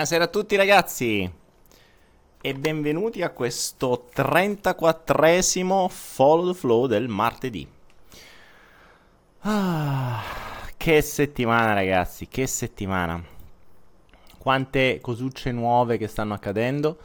Buonasera a tutti ragazzi e benvenuti a questo 34esimo Follow the Flow del martedì. Ah, che settimana ragazzi, che settimana. Quante cosucce nuove che stanno accadendo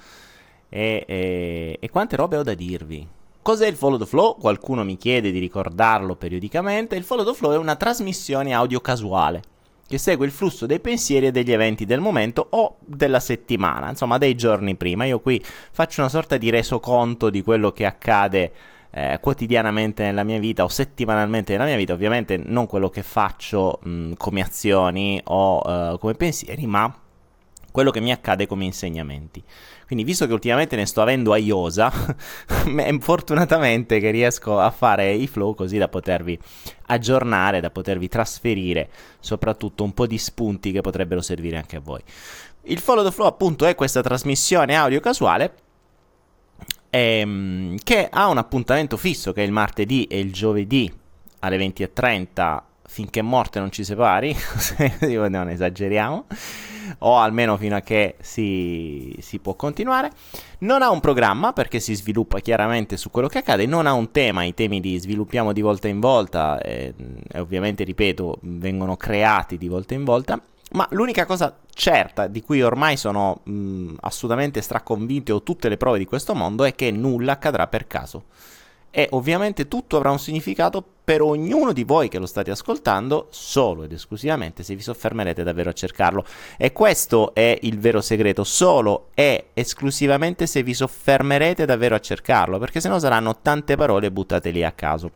e, e, e quante robe ho da dirvi. Cos'è il Follow the Flow? Qualcuno mi chiede di ricordarlo periodicamente. Il Follow the Flow è una trasmissione audio casuale che segue il flusso dei pensieri e degli eventi del momento o della settimana, insomma dei giorni prima. Io qui faccio una sorta di resoconto di quello che accade eh, quotidianamente nella mia vita o settimanalmente nella mia vita, ovviamente non quello che faccio mh, come azioni o uh, come pensieri, ma quello che mi accade come insegnamenti. Quindi, visto che ultimamente ne sto avendo a iosa, fortunatamente che riesco a fare i flow così da potervi aggiornare, da potervi trasferire soprattutto un po' di spunti che potrebbero servire anche a voi. Il follow the flow, appunto, è questa trasmissione audio casuale ehm, che ha un appuntamento fisso che è il martedì e il giovedì alle 20.30 finché morte non ci separi, non esageriamo o almeno fino a che si, si, può continuare. Non ha un programma perché si sviluppa chiaramente su quello che accade, non ha un tema, i temi li sviluppiamo di volta in volta e, e ovviamente, ripeto, vengono creati di volta in volta. Ma l'unica cosa certa di cui ormai sono mh, assolutamente straconvinto ho tutte le prove di questo mondo è che nulla accadrà per caso e ovviamente tutto avrà un significato per ognuno di voi che lo state ascoltando, solo ed esclusivamente se vi soffermerete davvero a cercarlo. E questo è il vero segreto, solo e esclusivamente se vi soffermerete davvero a cercarlo, perché sennò saranno tante parole buttate lì a caso.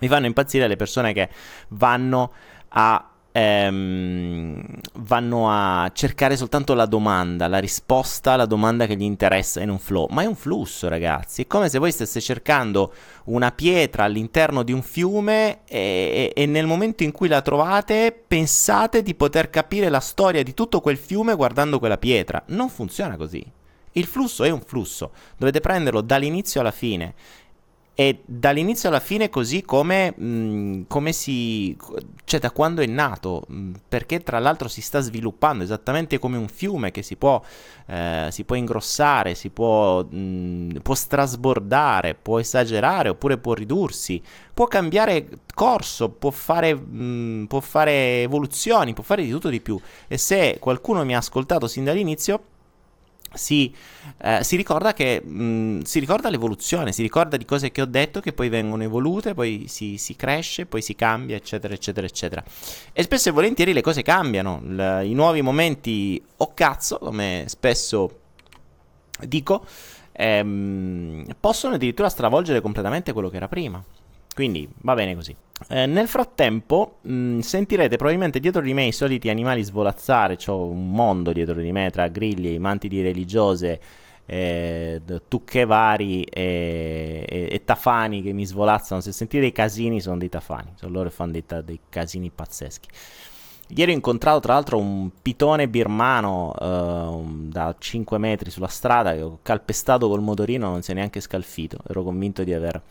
Mi fanno impazzire le persone che vanno a ehm, vanno a cercare soltanto la domanda, la risposta alla domanda che gli interessa in un flow. Ma è un flusso, ragazzi. È come se voi stesse cercando una pietra all'interno di un fiume e, e, e nel momento in cui la trovate pensate di poter capire la storia di tutto quel fiume guardando quella pietra. Non funziona così. Il flusso è un flusso, dovete prenderlo dall'inizio alla fine e dall'inizio alla fine così come, mh, mm, come si... cioè da quando è nato, mh, mm, perché tra l'altro si sta sviluppando esattamente come un fiume che si può, eh, si può ingrossare, si può, mh, mm, può strasbordare, può esagerare oppure può ridursi, può cambiare corso, può fare, può fare evoluzioni, può fare di tutto di più. E se qualcuno mi ha ascoltato sin dall'inizio si, eh, si, ricorda che mh, si ricorda l'evoluzione, si ricorda di cose che ho detto che poi vengono evolute, poi si, si cresce, poi si cambia, eccetera, eccetera, eccetera. E spesso e volentieri le cose cambiano, L- i nuovi momenti o oh cazzo, come spesso dico, ehm, possono addirittura stravolgere completamente quello che era prima. Quindi va bene così. Eh, nel frattempo mh, mm, sentirete probabilmente dietro di me i soliti animali svolazzare, c'ho un mondo dietro di me tra grilli, mantidi religiose, eh, tucche vari e, e, e, tafani che mi svolazzano. Se sentite dei casini sono dei tafani, sono loro che fanno dei, ta- dei casini pazzeschi. Ieri ho incontrato tra l'altro un pitone birmano uh, da 5 metri sulla strada che ho calpestato col motorino, non si è neanche scalfito. Ero convinto di aver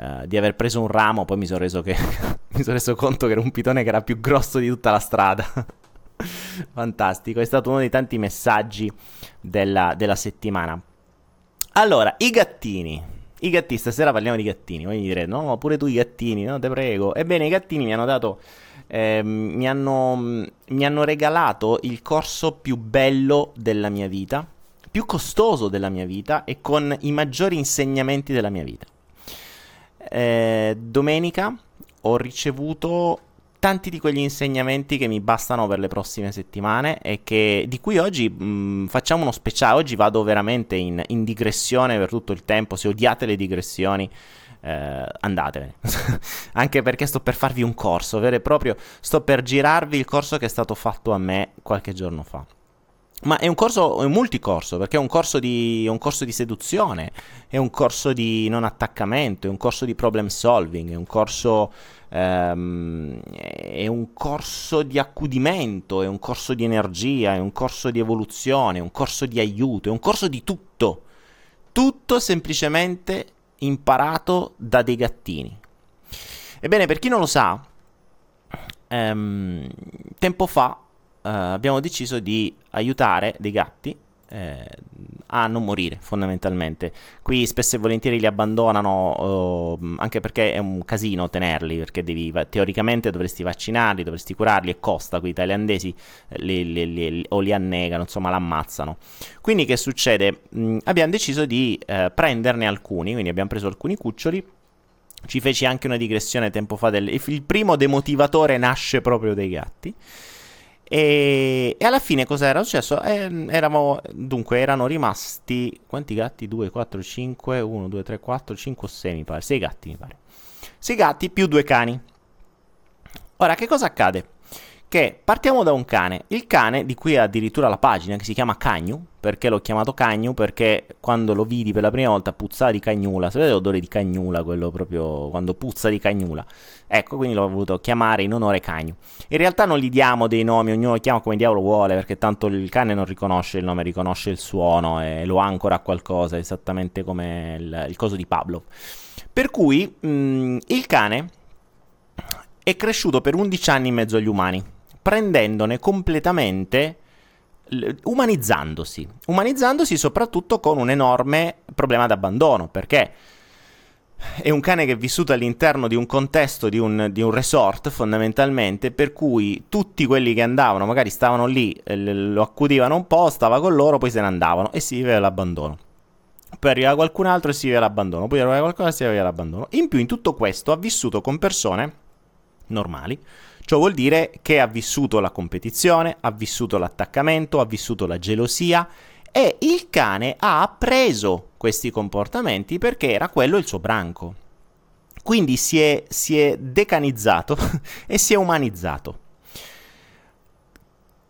uh, di aver preso un ramo, poi mi sono reso, che, reso conto che era un pitone che era più grosso di tutta la strada. Fantastico, è stato uno dei tanti messaggi della, della settimana. Allora, i gattini. I gattini, stasera parliamo di gattini. Voi mi direte, no, pure tu i gattini, no, te prego. Ebbene, i gattini mi hanno dato, eh, mi, hanno, mi hanno regalato il corso più bello della mia vita, più costoso della mia vita e con i maggiori insegnamenti della mia vita eh, domenica ho ricevuto tanti di quegli insegnamenti che mi bastano per le prossime settimane e che, di cui oggi mh, facciamo uno speciale. Oggi vado veramente in, in, digressione per tutto il tempo. Se odiate le digressioni, eh, andatevene. Anche perché sto per farvi un corso vero e proprio. Sto per girarvi il corso che è stato fatto a me qualche giorno fa. Ma è un corso, è un multicorso, perché è un corso, di, è un corso di seduzione, è un corso di non attaccamento, è un corso di problem solving, è un corso, ehm, è un corso di accudimento, è un corso di energia, è un corso di evoluzione, è un corso di aiuto, è un corso di tutto. Tutto semplicemente imparato da dei gattini. Ebbene, per chi non lo sa, ehm, tempo fa abbiamo deciso di aiutare dei gatti eh, a non morire fondamentalmente. Qui spesso e volentieri li abbandonano uh, anche perché è un casino tenerli, perché devi, teoricamente dovresti vaccinarli, dovresti curarli e costa, qui i thailandesi eh, li, li, li, o li annegano, insomma l'ammazzano. Quindi che succede? Mm, abbiamo deciso di uh, prenderne alcuni, quindi abbiamo preso alcuni cuccioli. Ci feci anche una digressione tempo fa del... Il primo demotivatore nasce proprio dai gatti. E, e, alla fine cosa era successo? Eh, eravamo, dunque, erano rimasti quanti gatti? 2, 4, 5, 1, 2, 3, 4, 5 o 6 mi pare. 6 gatti mi pare. 6 gatti più 2 cani. Ora, che cosa accade? Che partiamo da un cane, il cane di cui ha addirittura la pagina che si chiama Cagnu, perché l'ho chiamato Cagnu perché quando lo vidi per la prima volta puzzava di cagnula, sapete l'odore di cagnula, quello proprio quando puzza di cagnula, ecco quindi l'ho voluto chiamare in onore Cagnu. In realtà non gli diamo dei nomi, ognuno lo chiama come diavolo vuole perché tanto il cane non riconosce il nome, riconosce il suono e lo ancora a qualcosa, esattamente come il, il coso di Pablo. Per cui mh, mm, il cane è cresciuto per 11 anni in mezzo agli umani prendendone completamente umanizzandosi, umanizzandosi soprattutto con un enorme problema d'abbandono, perché è un cane che è vissuto all'interno di un contesto di un, di un, resort fondamentalmente, per cui tutti quelli che andavano, magari stavano lì, eh, lo accudivano un po', stava con loro, poi se ne andavano e si viveva l'abbandono. Poi arriva qualcun altro e si viveva l'abbandono, poi arriva qualcuno e si viveva l'abbandono. In più in tutto questo ha vissuto con persone normali, Ciò vuol dire che ha vissuto la competizione, ha vissuto l'attaccamento, ha vissuto la gelosia e il cane ha appreso questi comportamenti perché era quello il suo branco. Quindi si è, si è decanizzato e si è umanizzato.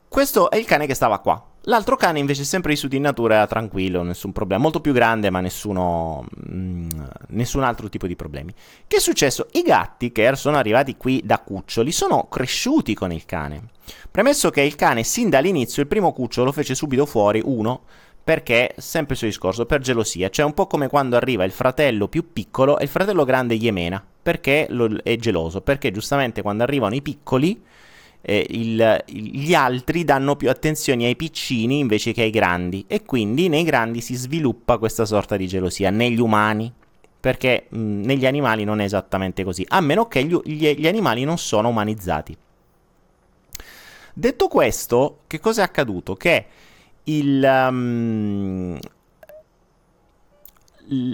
Questo è il cane che stava qua. L'altro cane invece sempre vissuto in natura era tranquillo, nessun problema, molto più grande ma nessuno, mh, mm, nessun altro tipo di problemi. Che è successo? I gatti che sono arrivati qui da cuccioli sono cresciuti con il cane. Premesso che il cane sin dall'inizio il primo cucciolo lo fece subito fuori, uno, perché, sempre il suo discorso, per gelosia, cioè un po' come quando arriva il fratello più piccolo e il fratello grande gli emena, perché lo, è geloso, perché giustamente quando arrivano i piccoli eh, il, gli altri danno più attenzione ai piccini invece che ai grandi. E quindi nei grandi si sviluppa questa sorta di gelosia negli umani. Perché mh, negli animali non è esattamente così a meno che gli, gli, gli animali non sono umanizzati. Detto questo che cosa è accaduto? Che il um,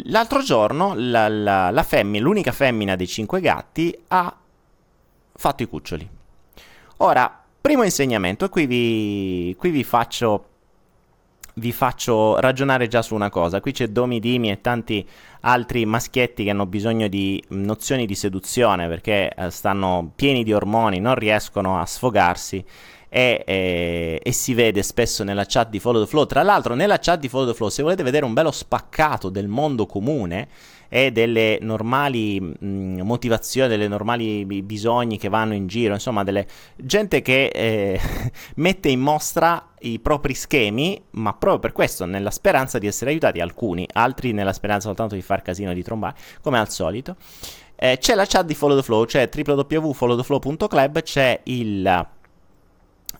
l'altro giorno la, la, la femmina l'unica femmina dei cinque gatti ha fatto i cuccioli Ora, primo insegnamento, qui vi, qui vi faccio vi faccio ragionare già su una cosa. Qui c'è Domi Dimi e tanti altri maschietti che hanno bisogno di nozioni di seduzione perché eh, stanno pieni di ormoni, non riescono a sfogarsi. E, e, e, si vede spesso nella chat di Follow the Flow. Tra l'altro, nella chat di Follow the Flow, se volete vedere un bello spaccato del mondo comune, e delle normali mh, motivazioni, delle normali bisogni che vanno in giro, insomma, delle gente che eh, mette in mostra i propri schemi, ma proprio per questo, nella speranza di essere aiutati, alcuni, altri nella speranza soltanto di far casino e di trombare, come al solito. Eh, c'è la chat di Follow the Flow, cioè www.followtheflow.club, c'è il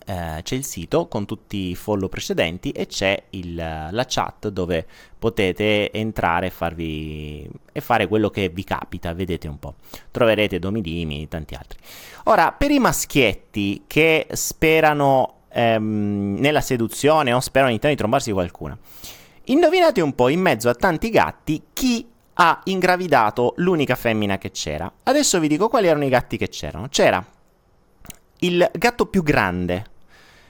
eh, c'è il sito con tutti i follow precedenti e c'è il, la chat dove potete entrare e, farvi, e fare quello che vi capita, vedete un po'. Troverete Domidimi e tanti altri. Ora, per i maschietti che sperano ehm, nella seduzione o sperano in di trombarsi qualcuna, indovinate un po' in mezzo a tanti gatti chi ha ingravidato l'unica femmina che c'era. Adesso vi dico quali erano i gatti che c'erano. C'era il gatto più grande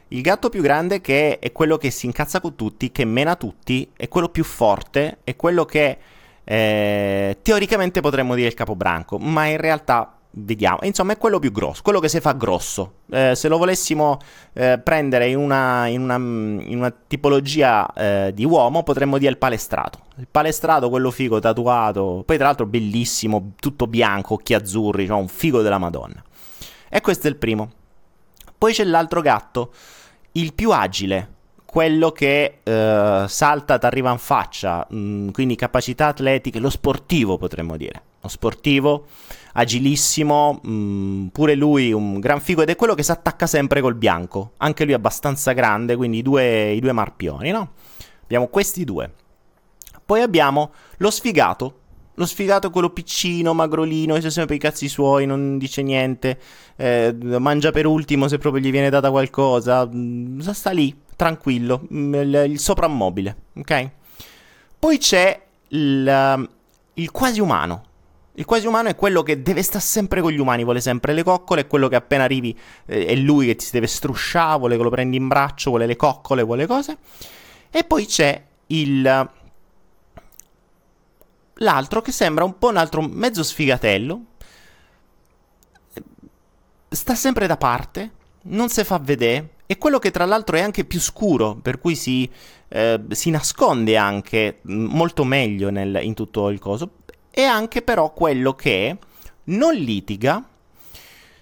il gatto più grande che è quello che si incazza con tutti, che mena tutti, è quello più forte, è quello che eh, teoricamente potremmo dire il capobranco, ma in realtà vediamo, insomma è quello più grosso, quello che si fa grosso. Eh, se lo volessimo eh, prendere in una, in una, in una tipologia eh, di uomo potremmo dire il palestrato. Il palestrato, quello figo tatuato, poi tra l'altro bellissimo, tutto bianco, occhi azzurri, cioè un figo della Madonna. E questo è il primo. Poi c'è l'altro gatto il più agile, quello che uh, salta, ti arriva in faccia, mh, mm, quindi capacità atletiche, lo sportivo potremmo dire. sportivo, agilissimo, mh, mm, pure lui un gran figo ed è quello che si attacca sempre col bianco, anche lui abbastanza grande, quindi i due, i due marpioni, no? Abbiamo questi due. Poi abbiamo lo sfigato, lo sfigato quello piccino, magrolino, che sempre i cazzi suoi, non dice niente, eh, mangia per ultimo se proprio gli viene data qualcosa, mm, sta lì, tranquillo, mm, il, il soprammobile, ok? Poi c'è il, il quasi umano, il quasi umano è quello che deve stare sempre con gli umani, vuole sempre le coccole, è quello che appena arrivi eh, è lui che ti deve strusciare, vuole che lo prendi in braccio, vuole le coccole, vuole cose. E poi c'è il... L'altro che sembra un po' un altro mezzo sfigatello. Sta sempre da parte, non si fa vedere. E quello che tra l'altro è anche più scuro, per cui si, eh, si nasconde anche molto meglio nel, in tutto il coso è anche però quello che non litiga,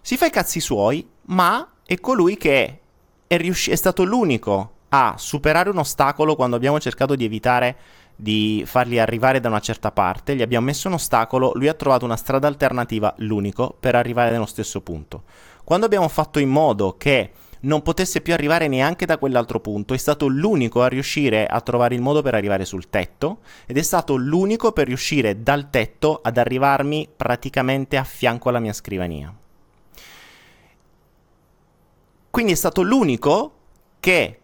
si fa i cazzi suoi, ma è colui che è, riusci- è stato l'unico a superare un ostacolo quando abbiamo cercato di evitare di farli arrivare da una certa parte, gli abbiamo messo un ostacolo, lui ha trovato una strada alternativa, l'unico, per arrivare nello stesso punto. Quando abbiamo fatto in modo che non potesse più arrivare neanche da quell'altro punto, è stato l'unico a riuscire a trovare il modo per arrivare sul tetto ed è stato l'unico per riuscire dal tetto ad arrivarmi praticamente a fianco alla mia scrivania. Quindi è stato l'unico che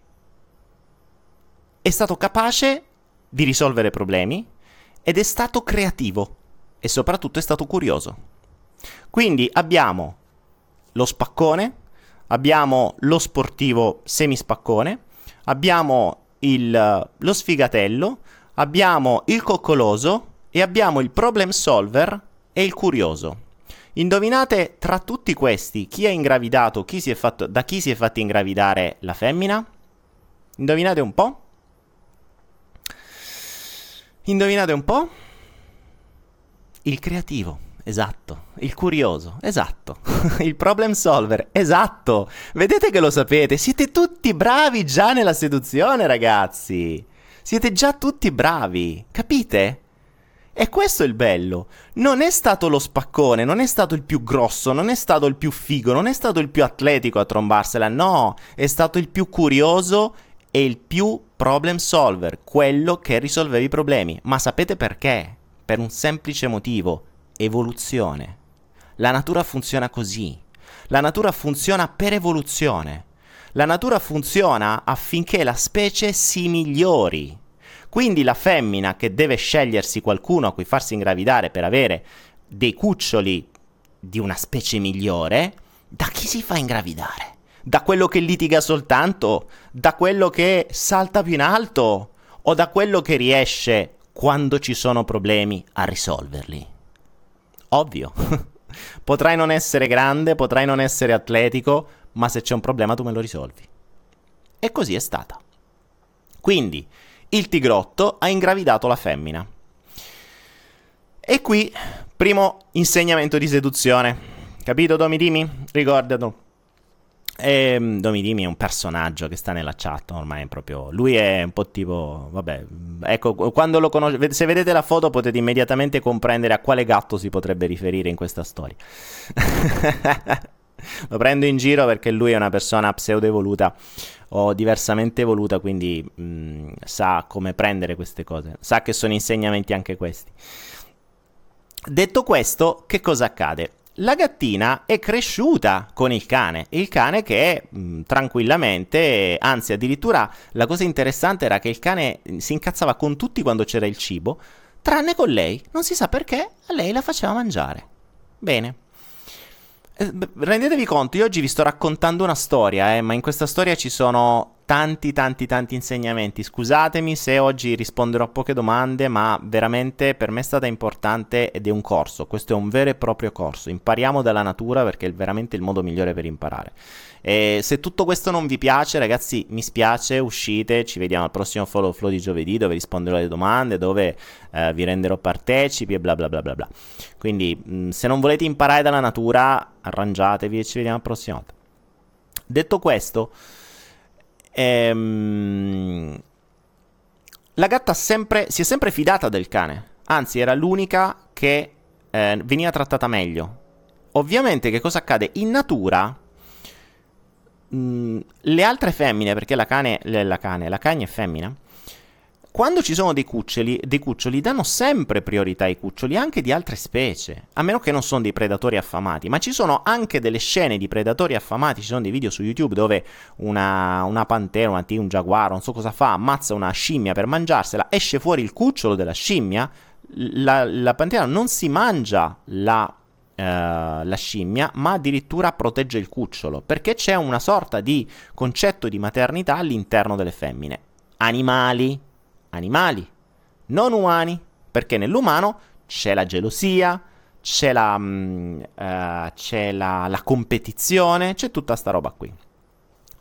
è stato capace di risolvere problemi ed è stato creativo e soprattutto è stato curioso. Quindi abbiamo lo spaccone, abbiamo lo sportivo semispaccone, abbiamo il, lo sfigatello, abbiamo il coccoloso e abbiamo il problem solver e il curioso. Indovinate tra tutti questi chi è ingravidato, chi è fatto, da chi si è fatto ingravidare la femmina? Indovinate un po'? Indovinate un po'? Il creativo. Esatto. Il curioso, esatto. il problem solver, esatto. Vedete che lo sapete, siete tutti bravi già nella seduzione, ragazzi. Siete già tutti bravi, capite? E questo è il bello. Non è stato lo spaccone, non è stato il più grosso, non è stato il più figo, non è stato il più atletico a trombarsela, no, è stato il più curioso e il più problem solver, quello che risolveva i problemi. Ma sapete perché? Per un semplice motivo evoluzione. La natura funziona così. La natura funziona per evoluzione. La natura funziona affinché la specie si migliori. Quindi la femmina che deve scegliersi qualcuno a cui farsi ingravidare per avere dei cuccioli di una specie migliore, da chi si fa ingravidare? Da quello che litiga soltanto? Da quello che salta più in alto? O da quello che riesce, quando ci sono problemi, a risolverli? Ovvio. potrai non essere grande, potrai non essere atletico, ma se c'è un problema tu me lo risolvi. E così è stata. Quindi il tigrotto ha ingravidato la femmina. E qui, primo insegnamento di seduzione. Capito, Domidimi? Ricordatelo. E ehm, Domidimi è un personaggio che sta nella chat, ormai proprio... Lui è un po' tipo... Vabbè, ecco, quando lo conosce... Se vedete la foto potete immediatamente comprendere a quale gatto si potrebbe riferire in questa storia. lo prendo in giro perché lui è una persona pseudo-evoluta o diversamente evoluta, quindi mh, mm, sa come prendere queste cose. Sa che sono insegnamenti anche questi. Detto questo, che cosa accade? La gattina è cresciuta con il cane, il cane che mh, mm, tranquillamente, anzi addirittura la cosa interessante era che il cane si incazzava con tutti quando c'era il cibo, tranne con lei, non si sa perché, a lei la faceva mangiare. Bene. Eh, rendetevi conto, io oggi vi sto raccontando una storia, eh, ma in questa storia ci sono tanti tanti tanti insegnamenti. Scusatemi se oggi risponderò a poche domande, ma veramente per me è stata importante ed è un corso. Questo è un vero e proprio corso. Impariamo dalla natura perché è veramente il modo migliore per imparare. E se tutto questo non vi piace, ragazzi, mi spiace, uscite, ci vediamo al prossimo follow flow di giovedì dove risponderò alle domande, dove eh, vi renderò partecipi e bla bla bla bla bla. Quindi, mh, se non volete imparare dalla natura, arrangiatevi e ci vediamo al prossimo volta. Detto questo, Ehm, la gatta sempre, si è sempre fidata del cane, anzi era l'unica che eh, veniva trattata meglio. Ovviamente che cosa accade? In natura mh, mm, le altre femmine, perché la cane, la cane, la cagna è femmina, quando ci sono dei cuccioli, dei cuccioli, danno sempre priorità ai cuccioli anche di altre specie, a meno che non sono dei predatori affamati, ma ci sono anche delle scene di predatori affamati, ci sono dei video su YouTube dove una, una pantera, una tigre, un giaguaro, non so cosa fa, ammazza una scimmia per mangiarsela, esce fuori il cucciolo della scimmia, la, la pantera non si mangia la Uh, la scimmia, ma addirittura protegge il cucciolo, perché c'è una sorta di concetto di maternità all'interno delle femmine. Animali, animali, non umani, perché nell'umano c'è la gelosia, c'è la, um, uh, c'è la, la competizione, c'è tutta sta roba qui.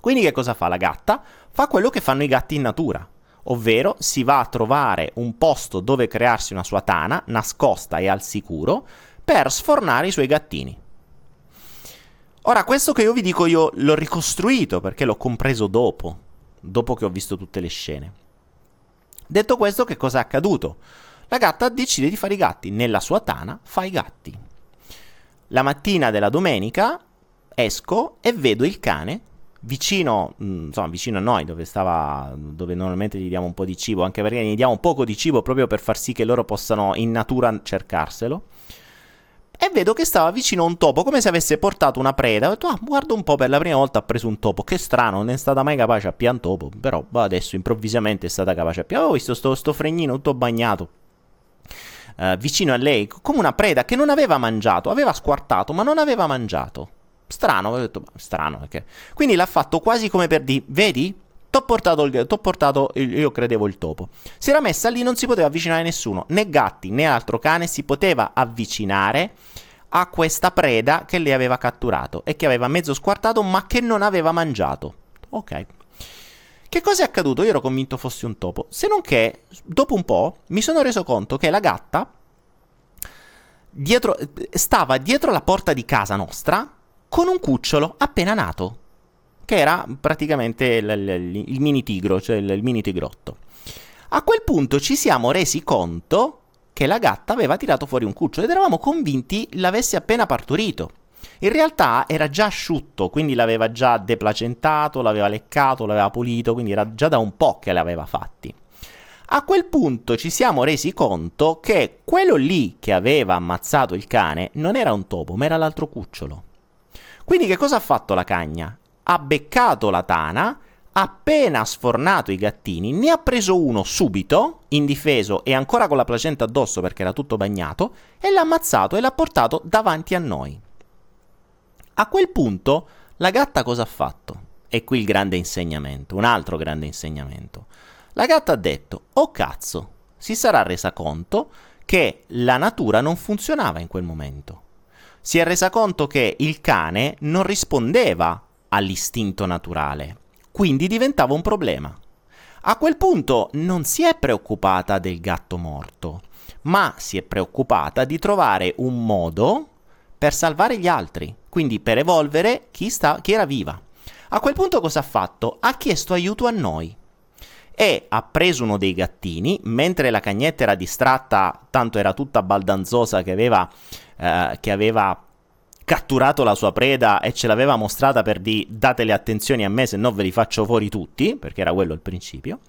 Quindi che cosa fa la gatta? Fa quello che fanno i gatti in natura, ovvero si va a trovare un posto dove crearsi una sua tana, nascosta e al sicuro, per sfornare i suoi gattini. Ora, questo che io vi dico io l'ho ricostruito perché l'ho compreso dopo, dopo che ho visto tutte le scene. Detto questo, che cosa è accaduto? La gatta decide di fare i gatti. Nella sua tana fa i gatti. La mattina della domenica esco e vedo il cane vicino, mm, insomma, vicino a noi, dove stava, dove normalmente gli diamo un po' di cibo, anche perché gli diamo poco di cibo proprio per far sì che loro possano in natura cercarselo e vedo che stava vicino a un topo, come se avesse portato una preda. Ho detto, ah, guarda un po', per la prima volta ha preso un topo. Che strano, non è stata mai capace a pian topo, però adesso improvvisamente è stata capace a pian. Avevo visto sto, sto fregnino tutto bagnato. Uh, vicino a lei, come una preda che non aveva mangiato, aveva squartato, ma non aveva mangiato. Strano, ho detto, strano perché. Quindi l'ha fatto quasi come per dire, vedi? T'ho portato, il, t'ho portato il, io credevo il topo. Si era messa lì, non si poteva avvicinare nessuno, né gatti né altro cane si poteva avvicinare a questa preda che lei aveva catturato e che aveva mezzo squartato ma che non aveva mangiato. Ok. Che cosa è accaduto? Io ero convinto fosse un topo, se non che dopo un po' mi sono reso conto che la gatta dietro, stava dietro la porta di casa nostra con un cucciolo appena nato che era praticamente il, il, il mini tigro, cioè il, il mini tigrotto. A quel punto ci siamo resi conto che la gatta aveva tirato fuori un cucciolo ed eravamo convinti l'avesse appena partorito. In realtà era già asciutto, quindi l'aveva già deplacentato, l'aveva leccato, l'aveva pulito, quindi era già da un po' che l'aveva fatti. A quel punto ci siamo resi conto che quello lì che aveva ammazzato il cane non era un topo, ma era l'altro cucciolo. Quindi che cosa ha fatto la cagna? Ha beccato la tana, appena sfornato i gattini, ne ha preso uno subito, indifeso e ancora con la placenta addosso perché era tutto bagnato, e l'ha ammazzato e l'ha portato davanti a noi. A quel punto la gatta cosa ha fatto? E qui il grande insegnamento, un altro grande insegnamento. La gatta ha detto, oh cazzo, si sarà resa conto che la natura non funzionava in quel momento. Si è resa conto che il cane non rispondeva all'istinto naturale, quindi diventava un problema. A quel punto non si è preoccupata del gatto morto, ma si è preoccupata di trovare un modo per salvare gli altri, quindi per evolvere chi, sta, chi era viva. A quel punto cosa ha fatto? Ha chiesto aiuto a noi e ha preso uno dei gattini, mentre la cagnetta era distratta, tanto era tutta baldanzosa che aveva, eh, che aveva catturato la sua preda e ce l'aveva mostrata per di date le attenzioni a me se no ve li faccio fuori tutti, perché era quello il principio,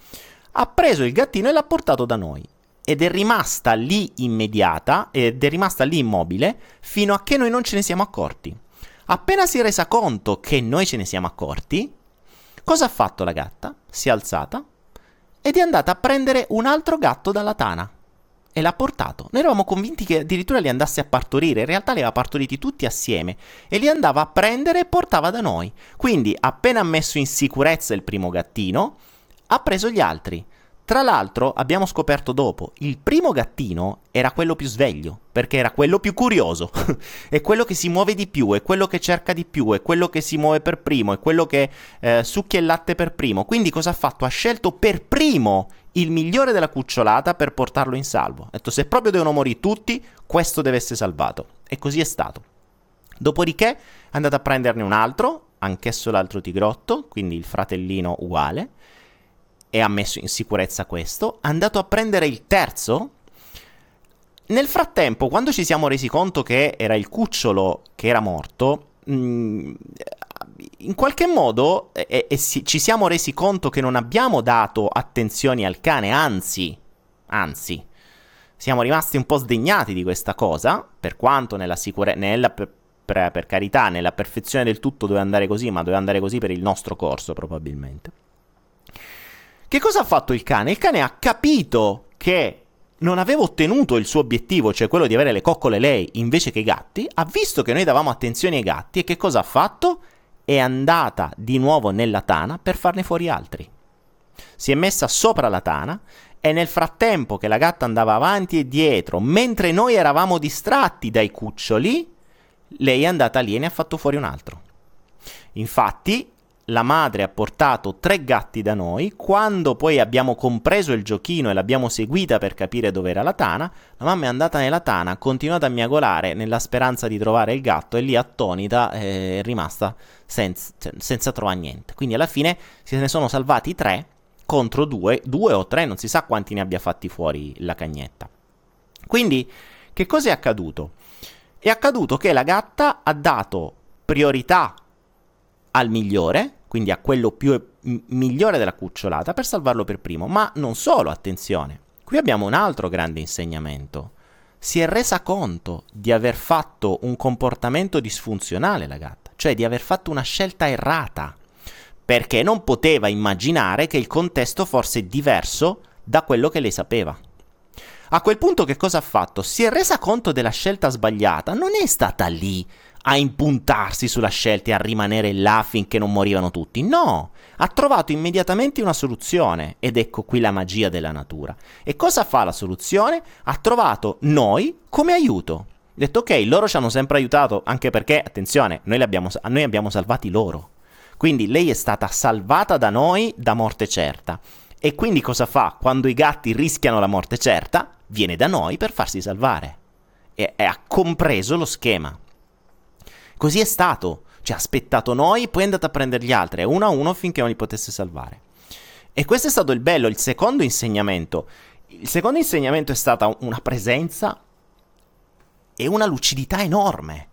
ha preso il gattino e l'ha portato da noi ed è rimasta lì immediata ed è rimasta lì immobile fino a che noi non ce ne siamo accorti. Appena si è resa conto che noi ce ne siamo accorti, cosa ha fatto la gatta? Si è alzata ed è andata a prendere un altro gatto dalla tana e l'ha portato. Noi eravamo convinti che addirittura li andasse a partorire, in realtà li aveva partoriti tutti assieme e li andava a prendere e portava da noi. Quindi, appena messo in sicurezza il primo gattino, ha preso gli altri. Tra l'altro, abbiamo scoperto dopo, il primo gattino era quello più sveglio, perché era quello più curioso, è quello che si muove di più, è quello che cerca di più, è quello che si muove per primo, è quello che eh, succhia il latte per primo. Quindi cosa ha fatto? Ha scelto per primo il migliore della cucciolata per portarlo in salvo. Ha detto se proprio devono morire tutti, questo deve essere salvato. E così è stato. Dopodiché è andato a prenderne un altro, anch'esso l'altro tigrotto, quindi il fratellino uguale, e ha messo in sicurezza questo. È andato a prendere il terzo. nel frattempo, quando ci siamo resi conto che era il cucciolo che era morto, mh, mm, in qualche modo eh, eh, ci siamo resi conto che non abbiamo dato attenzione al cane, anzi, anzi, siamo rimasti un po' sdegnati di questa cosa, per quanto nella sicurezza, per, per, per, carità, nella perfezione del tutto doveva andare così, ma doveva andare così per il nostro corso probabilmente. Che cosa ha fatto il cane? Il cane ha capito che non aveva ottenuto il suo obiettivo, cioè quello di avere le coccole lei invece che i gatti, ha visto che noi davamo attenzione ai gatti e che cosa ha fatto? È andata di nuovo nella tana per farne fuori altri. Si è messa sopra la tana e nel frattempo che la gatta andava avanti e dietro, mentre noi eravamo distratti dai cuccioli, lei è andata lì e ne ha fatto fuori un altro. Infatti, la madre ha portato tre gatti da noi, quando poi abbiamo compreso il giochino e l'abbiamo seguita per capire dove era la tana, la mamma è andata nella tana, ha continuato a miagolare nella speranza di trovare il gatto e lì attonita eh, è rimasta senza, cioè, senza trovare niente. Quindi alla fine se ne sono salvati tre contro due, due o tre, non si sa quanti ne abbia fatti fuori la cagnetta. Quindi che cosa è accaduto? È accaduto che la gatta ha dato priorità al migliore, quindi a quello più m- migliore della cucciolata, per salvarlo per primo. Ma non solo, attenzione, qui abbiamo un altro grande insegnamento. Si è resa conto di aver fatto un comportamento disfunzionale la gatta, cioè di aver fatto una scelta errata, perché non poteva immaginare che il contesto fosse diverso da quello che lei sapeva. A quel punto che cosa ha fatto? Si è resa conto della scelta sbagliata, non è stata lì a impuntarsi sulla scelta e a rimanere là finché non morivano tutti. No, ha trovato immediatamente una soluzione ed ecco qui la magia della natura. E cosa fa la soluzione? Ha trovato noi come aiuto. Ha detto ok, loro ci hanno sempre aiutato, anche perché, attenzione, noi, abbiamo, noi abbiamo salvati loro. Quindi lei è stata salvata da noi da morte certa. E quindi cosa fa? Quando i gatti rischiano la morte certa, viene da noi per farsi salvare. E, e ha compreso lo schema. Così è stato. Cioè, ha aspettato noi, poi è andato a prendere gli altri, uno a uno finché non li potesse salvare. E questo è stato il bello, il secondo insegnamento. Il secondo insegnamento è stata una presenza e una lucidità enorme.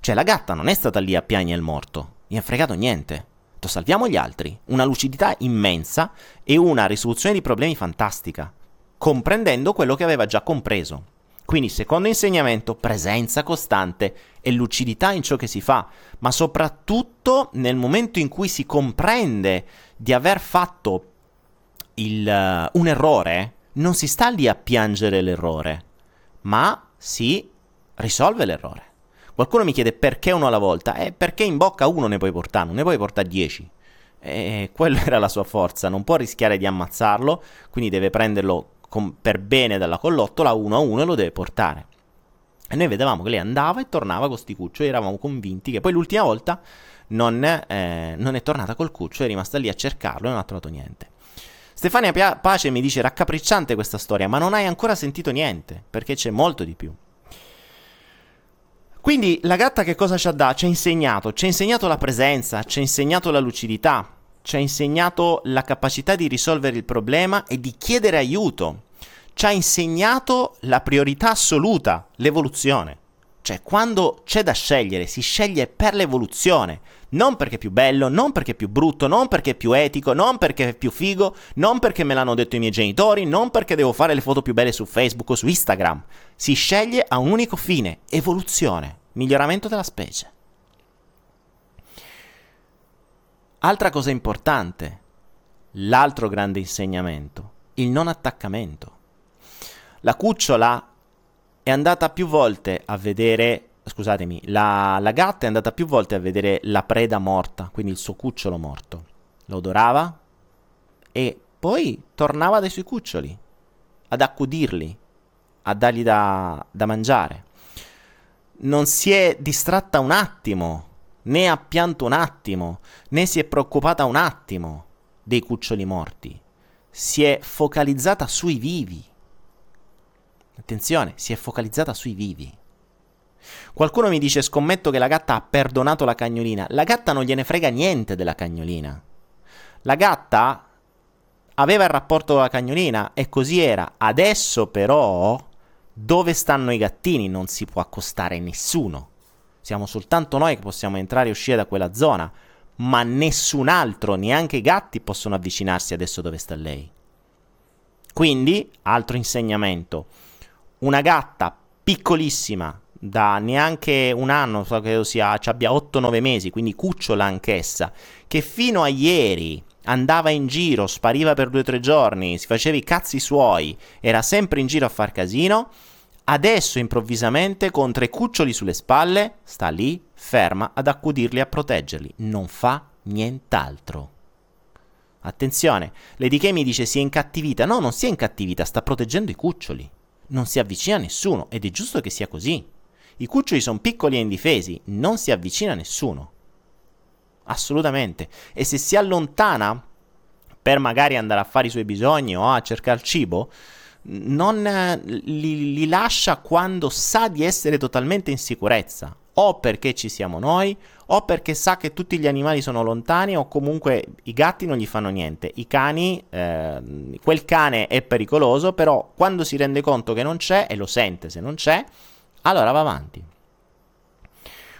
Cioè, la gatta non è stata lì a piangere il morto, gli ha fregato niente. Salviamo gli altri. Una lucidità immensa e una risoluzione di problemi fantastica, comprendendo quello che aveva già compreso. Quindi, secondo insegnamento, presenza costante e lucidità in ciò che si fa, ma soprattutto nel momento in cui si comprende di aver fatto il, uh, un errore, non si sta lì a piangere l'errore, ma si risolve l'errore. Qualcuno mi chiede perché uno alla volta? Eh, perché in bocca uno ne puoi portare, non ne puoi portare dieci. E quella era la sua forza, non può rischiare di ammazzarlo, quindi deve prenderlo con, per bene dalla collottola uno a uno e lo deve portare. E noi vedevamo che lei andava e tornava con sti cuccioli, eravamo convinti che poi l'ultima volta non, eh, non è tornata col cuccio, è rimasta lì a cercarlo e non ha trovato niente. Stefania Pace mi dice raccapricciante questa storia, ma non hai ancora sentito niente, perché c'è molto di più. Quindi la gatta che cosa ci ha dato? Ci ha insegnato, ci ha insegnato la presenza, ci ha insegnato la lucidità, ci ha insegnato la capacità di risolvere il problema e di chiedere aiuto. Ci ha insegnato la priorità assoluta, l'evoluzione. Cioè, quando c'è da scegliere, si sceglie per l'evoluzione, non perché è più bello, non perché è più brutto, non perché è più etico, non perché è più figo, non perché me l'hanno detto i miei genitori, non perché devo fare le foto più belle su Facebook o su Instagram. Si sceglie a un unico fine, evoluzione, miglioramento della specie. Altra cosa importante, l'altro grande insegnamento, il non attaccamento. La cucciola è andata più volte a vedere, scusatemi, la, la gatta è andata più volte a vedere la preda morta, quindi il suo cucciolo morto. Lo odorava e poi tornava dai suoi cuccioli ad accudirli, a dargli da, da mangiare. Non si è distratta un attimo né ha pianto un attimo, né si è preoccupata un attimo dei cuccioli morti. Si è focalizzata sui vivi. Attenzione, si è focalizzata sui vivi. Qualcuno mi dice scommetto che la gatta ha perdonato la cagnolina. La gatta non gliene frega niente della cagnolina. La gatta aveva il rapporto con la cagnolina e così era. Adesso però Dove stanno i gattini? Non si può accostare nessuno. Siamo soltanto noi che possiamo entrare e uscire da quella zona, ma nessun altro, neanche i gatti, possono avvicinarsi adesso dove sta lei. Quindi, altro insegnamento, una gatta piccolissima, da neanche un anno, so che sia, abbia 8-9 mesi, quindi cucciola anch'essa, che fino a ieri andava in giro, spariva per 2-3 giorni, si faceva i cazzi suoi, era sempre in giro a far casino, adesso improvvisamente con tre cuccioli sulle spalle sta lì ferma ad accudirli e a proteggerli, non fa nient'altro. Attenzione, Lady Kay mi dice si è incattivita, no non si è incattivita, sta proteggendo i cuccioli, non si avvicina a nessuno ed è giusto che sia così. I cuccioli sono piccoli e indifesi, non si avvicina a nessuno. Assolutamente. E se si allontana per magari andare a fare i suoi bisogni o a cercare cibo, non eh, li, li lascia quando sa di essere totalmente in sicurezza o perché ci siamo noi, o perché sa che tutti gli animali sono lontani, o comunque i gatti non gli fanno niente. I cani, eh, quel cane è pericoloso, però quando si rende conto che non c'è e lo sente se non c'è, allora va avanti.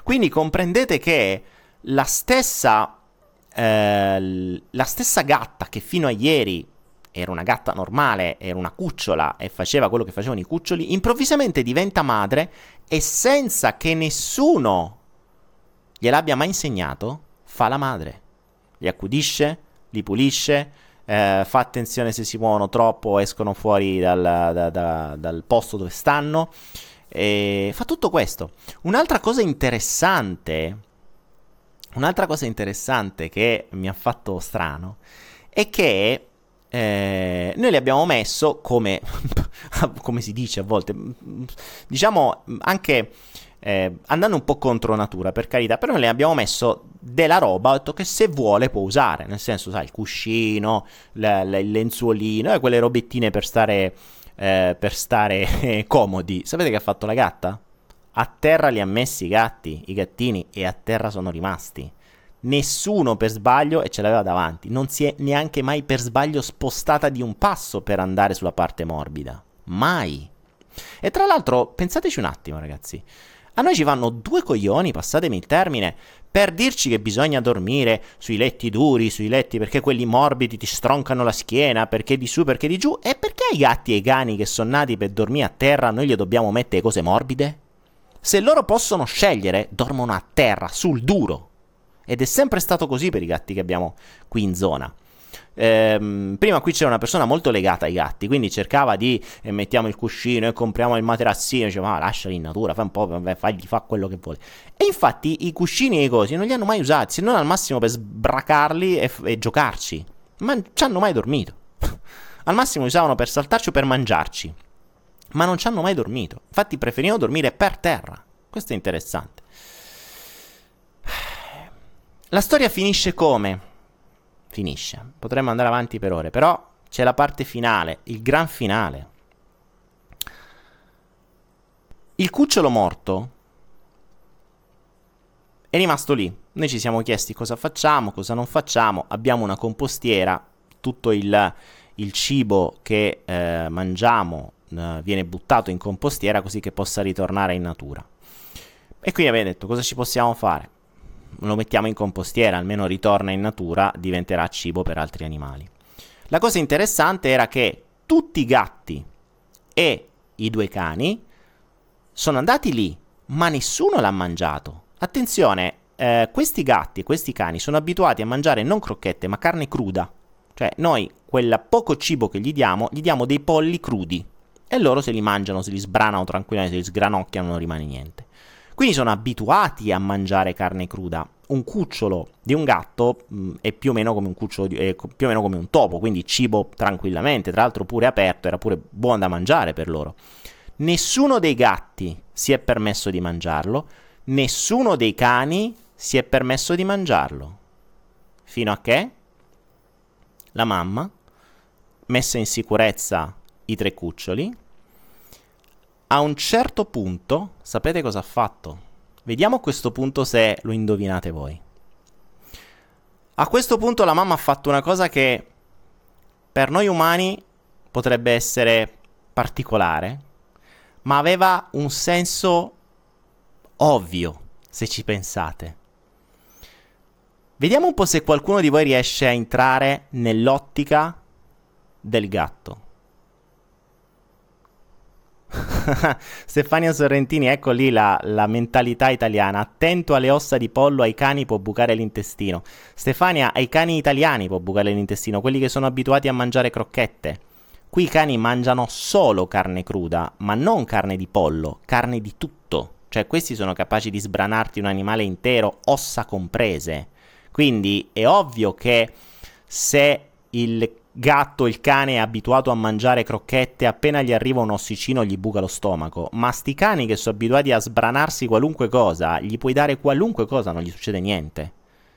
Quindi comprendete che la stessa, eh, la stessa gatta che fino a ieri era una gatta normale, era una cucciola e faceva quello che facevano i cuccioli, improvvisamente diventa madre e senza che nessuno gliel'abbia mai insegnato, fa la madre. Li accudisce, li pulisce, eh, fa attenzione se si muovono troppo escono fuori dal, da, da, dal posto dove stanno. E fa tutto questo. Un'altra cosa interessante, un'altra cosa interessante che mi ha fatto strano è che eh, noi le abbiamo messo come, come si dice a volte, diciamo anche eh, andando un po' contro natura per carità, però le abbiamo messo della roba detto, che se vuole può usare, nel senso sai il cuscino, la, la, il lenzuolino e quelle robettine per stare, eh, per stare comodi. Sapete che ha fatto la gatta? A terra li ha messi i gatti, i gattini e a terra sono rimasti nessuno per sbaglio e ce l'aveva davanti. Non si è neanche mai per sbaglio spostata di un passo per andare sulla parte morbida. Mai. E tra l'altro, pensateci un attimo, ragazzi. A noi ci vanno due coglioni, passatemi il termine, per dirci che bisogna dormire sui letti duri, sui letti perché quelli morbidi ti stroncano la schiena, perché di su, perché di giù, e perché ai gatti e ai cani che sono nati per dormire a terra noi gli dobbiamo mettere cose morbide? Se loro possono scegliere, dormono a terra, sul duro. Ed è sempre stato così per i gatti che abbiamo qui in zona. Ehm, prima qui c'era una persona molto legata ai gatti, quindi cercava di eh, mettiamo il cuscino e compriamo il materassino, diceva ma lasciali in natura, fai un po', vabbè, fagli fa quello che vuole. E infatti i cuscini e i cosi non li hanno mai usati, se non al massimo per sbracarli e, e giocarci, ma ci hanno mai dormito. al massimo li usavano per saltarci o per mangiarci, ma non ci hanno mai dormito. Infatti preferivano dormire per terra. Questo è interessante. La storia finisce come? Finisce. Potremmo andare avanti per ore, però c'è la parte finale, il gran finale. Il cucciolo morto è rimasto lì. Noi ci siamo chiesti cosa facciamo, cosa non facciamo. Abbiamo una compostiera, tutto il, il cibo che eh, mangiamo eh, viene buttato in compostiera così che possa ritornare in natura. E quindi abbiamo detto cosa ci possiamo fare? Lo mettiamo in compostiera, almeno ritorna in natura, diventerà cibo per altri animali. La cosa interessante era che tutti i gatti e i due cani sono andati lì, ma nessuno l'ha mangiato. Attenzione, eh, questi gatti e questi cani sono abituati a mangiare non crocchette, ma carne cruda. Cioè, noi quel poco cibo che gli diamo, gli diamo dei polli crudi. E loro se li mangiano, se li sbranano tranquillamente, se li sgranocchiano, non rimane niente. Quindi sono abituati a mangiare carne cruda. Un cucciolo di un gatto mh, mm, è più o meno come un cucciolo di, è più o meno come un topo, quindi cibo tranquillamente, tra l'altro pure aperto, era pure buono da mangiare per loro. Nessuno dei gatti si è permesso di mangiarlo, nessuno dei cani si è permesso di mangiarlo. Fino a che la mamma, messa in sicurezza i tre cuccioli, a un certo punto, sapete cosa ha fatto? Vediamo a questo punto se lo indovinate voi. A questo punto la mamma ha fatto una cosa che per noi umani potrebbe essere particolare, ma aveva un senso ovvio, se ci pensate. Vediamo un po' se qualcuno di voi riesce a entrare nell'ottica del gatto. Stefania Sorrentini, ecco lì la, la, mentalità italiana. Attento alle ossa di pollo, ai cani può bucare l'intestino. Stefania, ai cani italiani può bucare l'intestino, quelli che sono abituati a mangiare crocchette. Qui i cani mangiano solo carne cruda, ma non carne di pollo, carne di tutto. Cioè, questi sono capaci di sbranarti un animale intero, ossa comprese. Quindi è ovvio che se il gatto, il cane è abituato a mangiare crocchette, appena gli arriva un ossicino gli buca lo stomaco. Ma sti cani che sono abituati a sbranarsi qualunque cosa, gli puoi dare qualunque cosa, non gli succede niente.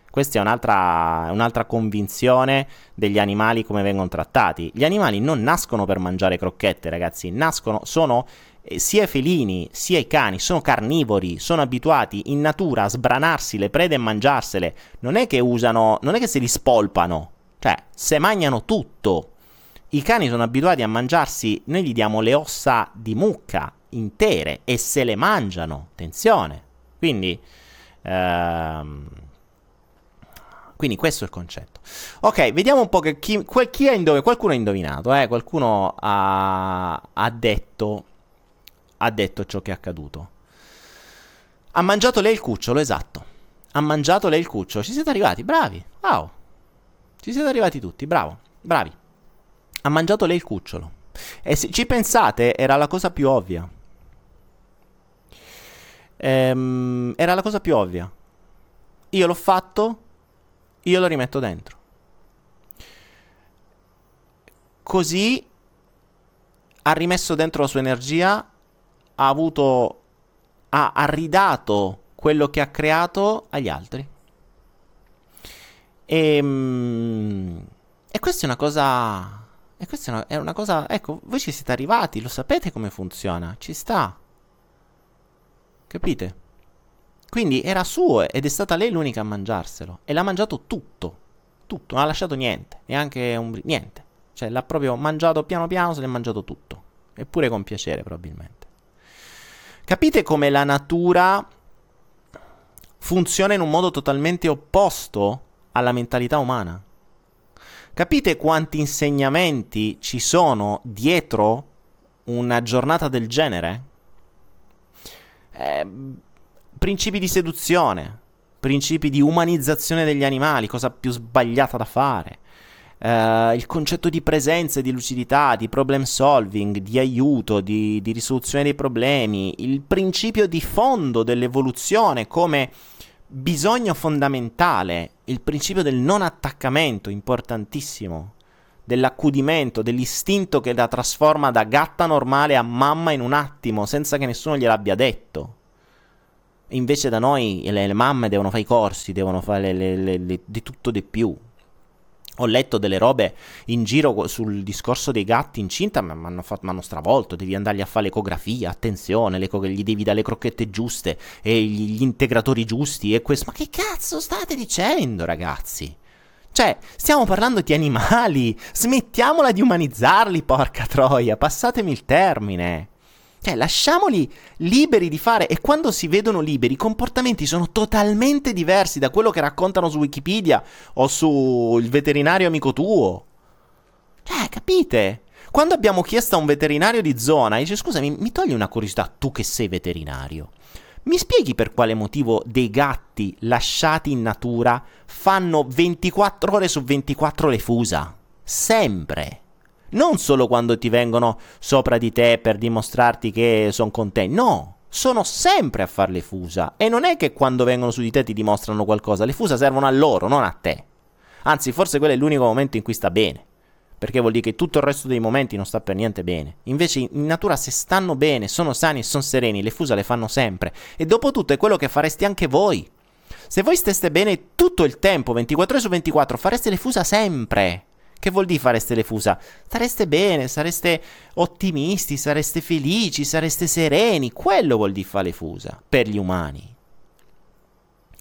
Questa è un'altra, un'altra, convinzione degli animali come vengono trattati. Gli animali non nascono per mangiare crocchette, ragazzi, nascono, sono eh, sia i felini sia i cani, sono carnivori, sono abituati in natura a sbranarsi le prede e mangiarsele. Non è che usano, non è che se li spolpano, cioè se mangiano tutto. I cani sono abituati a mangiarsi, noi gli diamo le ossa di mucca intere e se le mangiano, attenzione. Quindi ehm, quindi questo è il concetto. Ok, vediamo un po' che chi, chi ha indovinato. Qualcuno ha indovinato, eh? Qualcuno ha, ha, detto, ha detto ciò che è accaduto. Ha mangiato lei il cucciolo, esatto. Ha mangiato lei il cucciolo. Ci siete arrivati, bravi. Wow. Ci siete arrivati tutti, bravo. Bravi. Ha mangiato lei il cucciolo. E se ci pensate, era la cosa più ovvia. Ehm, era la cosa più ovvia. Io l'ho fatto io lo rimetto dentro. Così ha rimesso dentro la sua energia, ha avuto, ha, ridato quello che ha creato agli altri. E, ehm, e questa è una cosa. E questa è una, è una cosa. Ecco, voi ci siete arrivati, lo sapete come funziona, ci sta. Capite? Quindi era suo ed è stata lei l'unica a mangiarselo. E l'ha mangiato tutto. Tutto, non ha lasciato niente. Neanche un... niente. Cioè l'ha proprio mangiato piano piano, se l'è mangiato tutto. Eppure con piacere probabilmente. Capite come la natura funziona in un modo totalmente opposto alla mentalità umana? Capite quanti insegnamenti ci sono dietro una giornata del genere? Eh, principi di seduzione, principi di umanizzazione degli animali, cosa più sbagliata da fare. Uh, il concetto di presenza, di lucidità, di problem solving, di aiuto, di, di risoluzione dei problemi, il principio di fondo dell'evoluzione come bisogno fondamentale, il principio del non attaccamento, importantissimo, dell'accudimento, dell'istinto che la trasforma da gatta normale a mamma in un attimo, senza che nessuno gliel'abbia detto. Invece da noi le, le mamme devono fare i corsi, devono fare le, le, di tutto di più. Ho letto delle robe in giro sul discorso dei gatti incinta, ma mi hanno stravolto. Devi andargli a fare l'ecografia, attenzione, l'eco- gli devi dare le crocchette giuste e gli, gli integratori giusti e questo. Ma che cazzo state dicendo, ragazzi? Cioè, stiamo parlando di animali, smettiamola di umanizzarli, porca troia, passatemi il termine. Cioè, lasciamoli liberi di fare e quando si vedono liberi i comportamenti sono totalmente diversi da quello che raccontano su Wikipedia o sul veterinario amico tuo. Cioè, capite? Quando abbiamo chiesto a un veterinario di zona, dice scusami, mi togli una curiosità, tu che sei veterinario. Mi spieghi per quale motivo dei gatti lasciati in natura fanno 24 ore su 24 le fusa? Sempre non solo quando ti vengono sopra di te per dimostrarti che sono con te, no, sono sempre a fare le fusa e non è che quando vengono su di te ti dimostrano qualcosa, le fusa servono a loro, non a te. Anzi, forse quello è l'unico momento in cui sta bene, perché vuol dire che tutto il resto dei momenti non sta per niente bene. Invece in natura se stanno bene, sono sani e sono sereni, le fusa le fanno sempre e dopo tutto è quello che faresti anche voi. Se voi steste bene tutto il tempo, 24 ore su 24, fareste le fusa sempre. Che vuol dire le fusa? Stareste bene, sareste ottimisti, sareste felici, sareste sereni. Quello vuol dire fare le fusa per gli umani.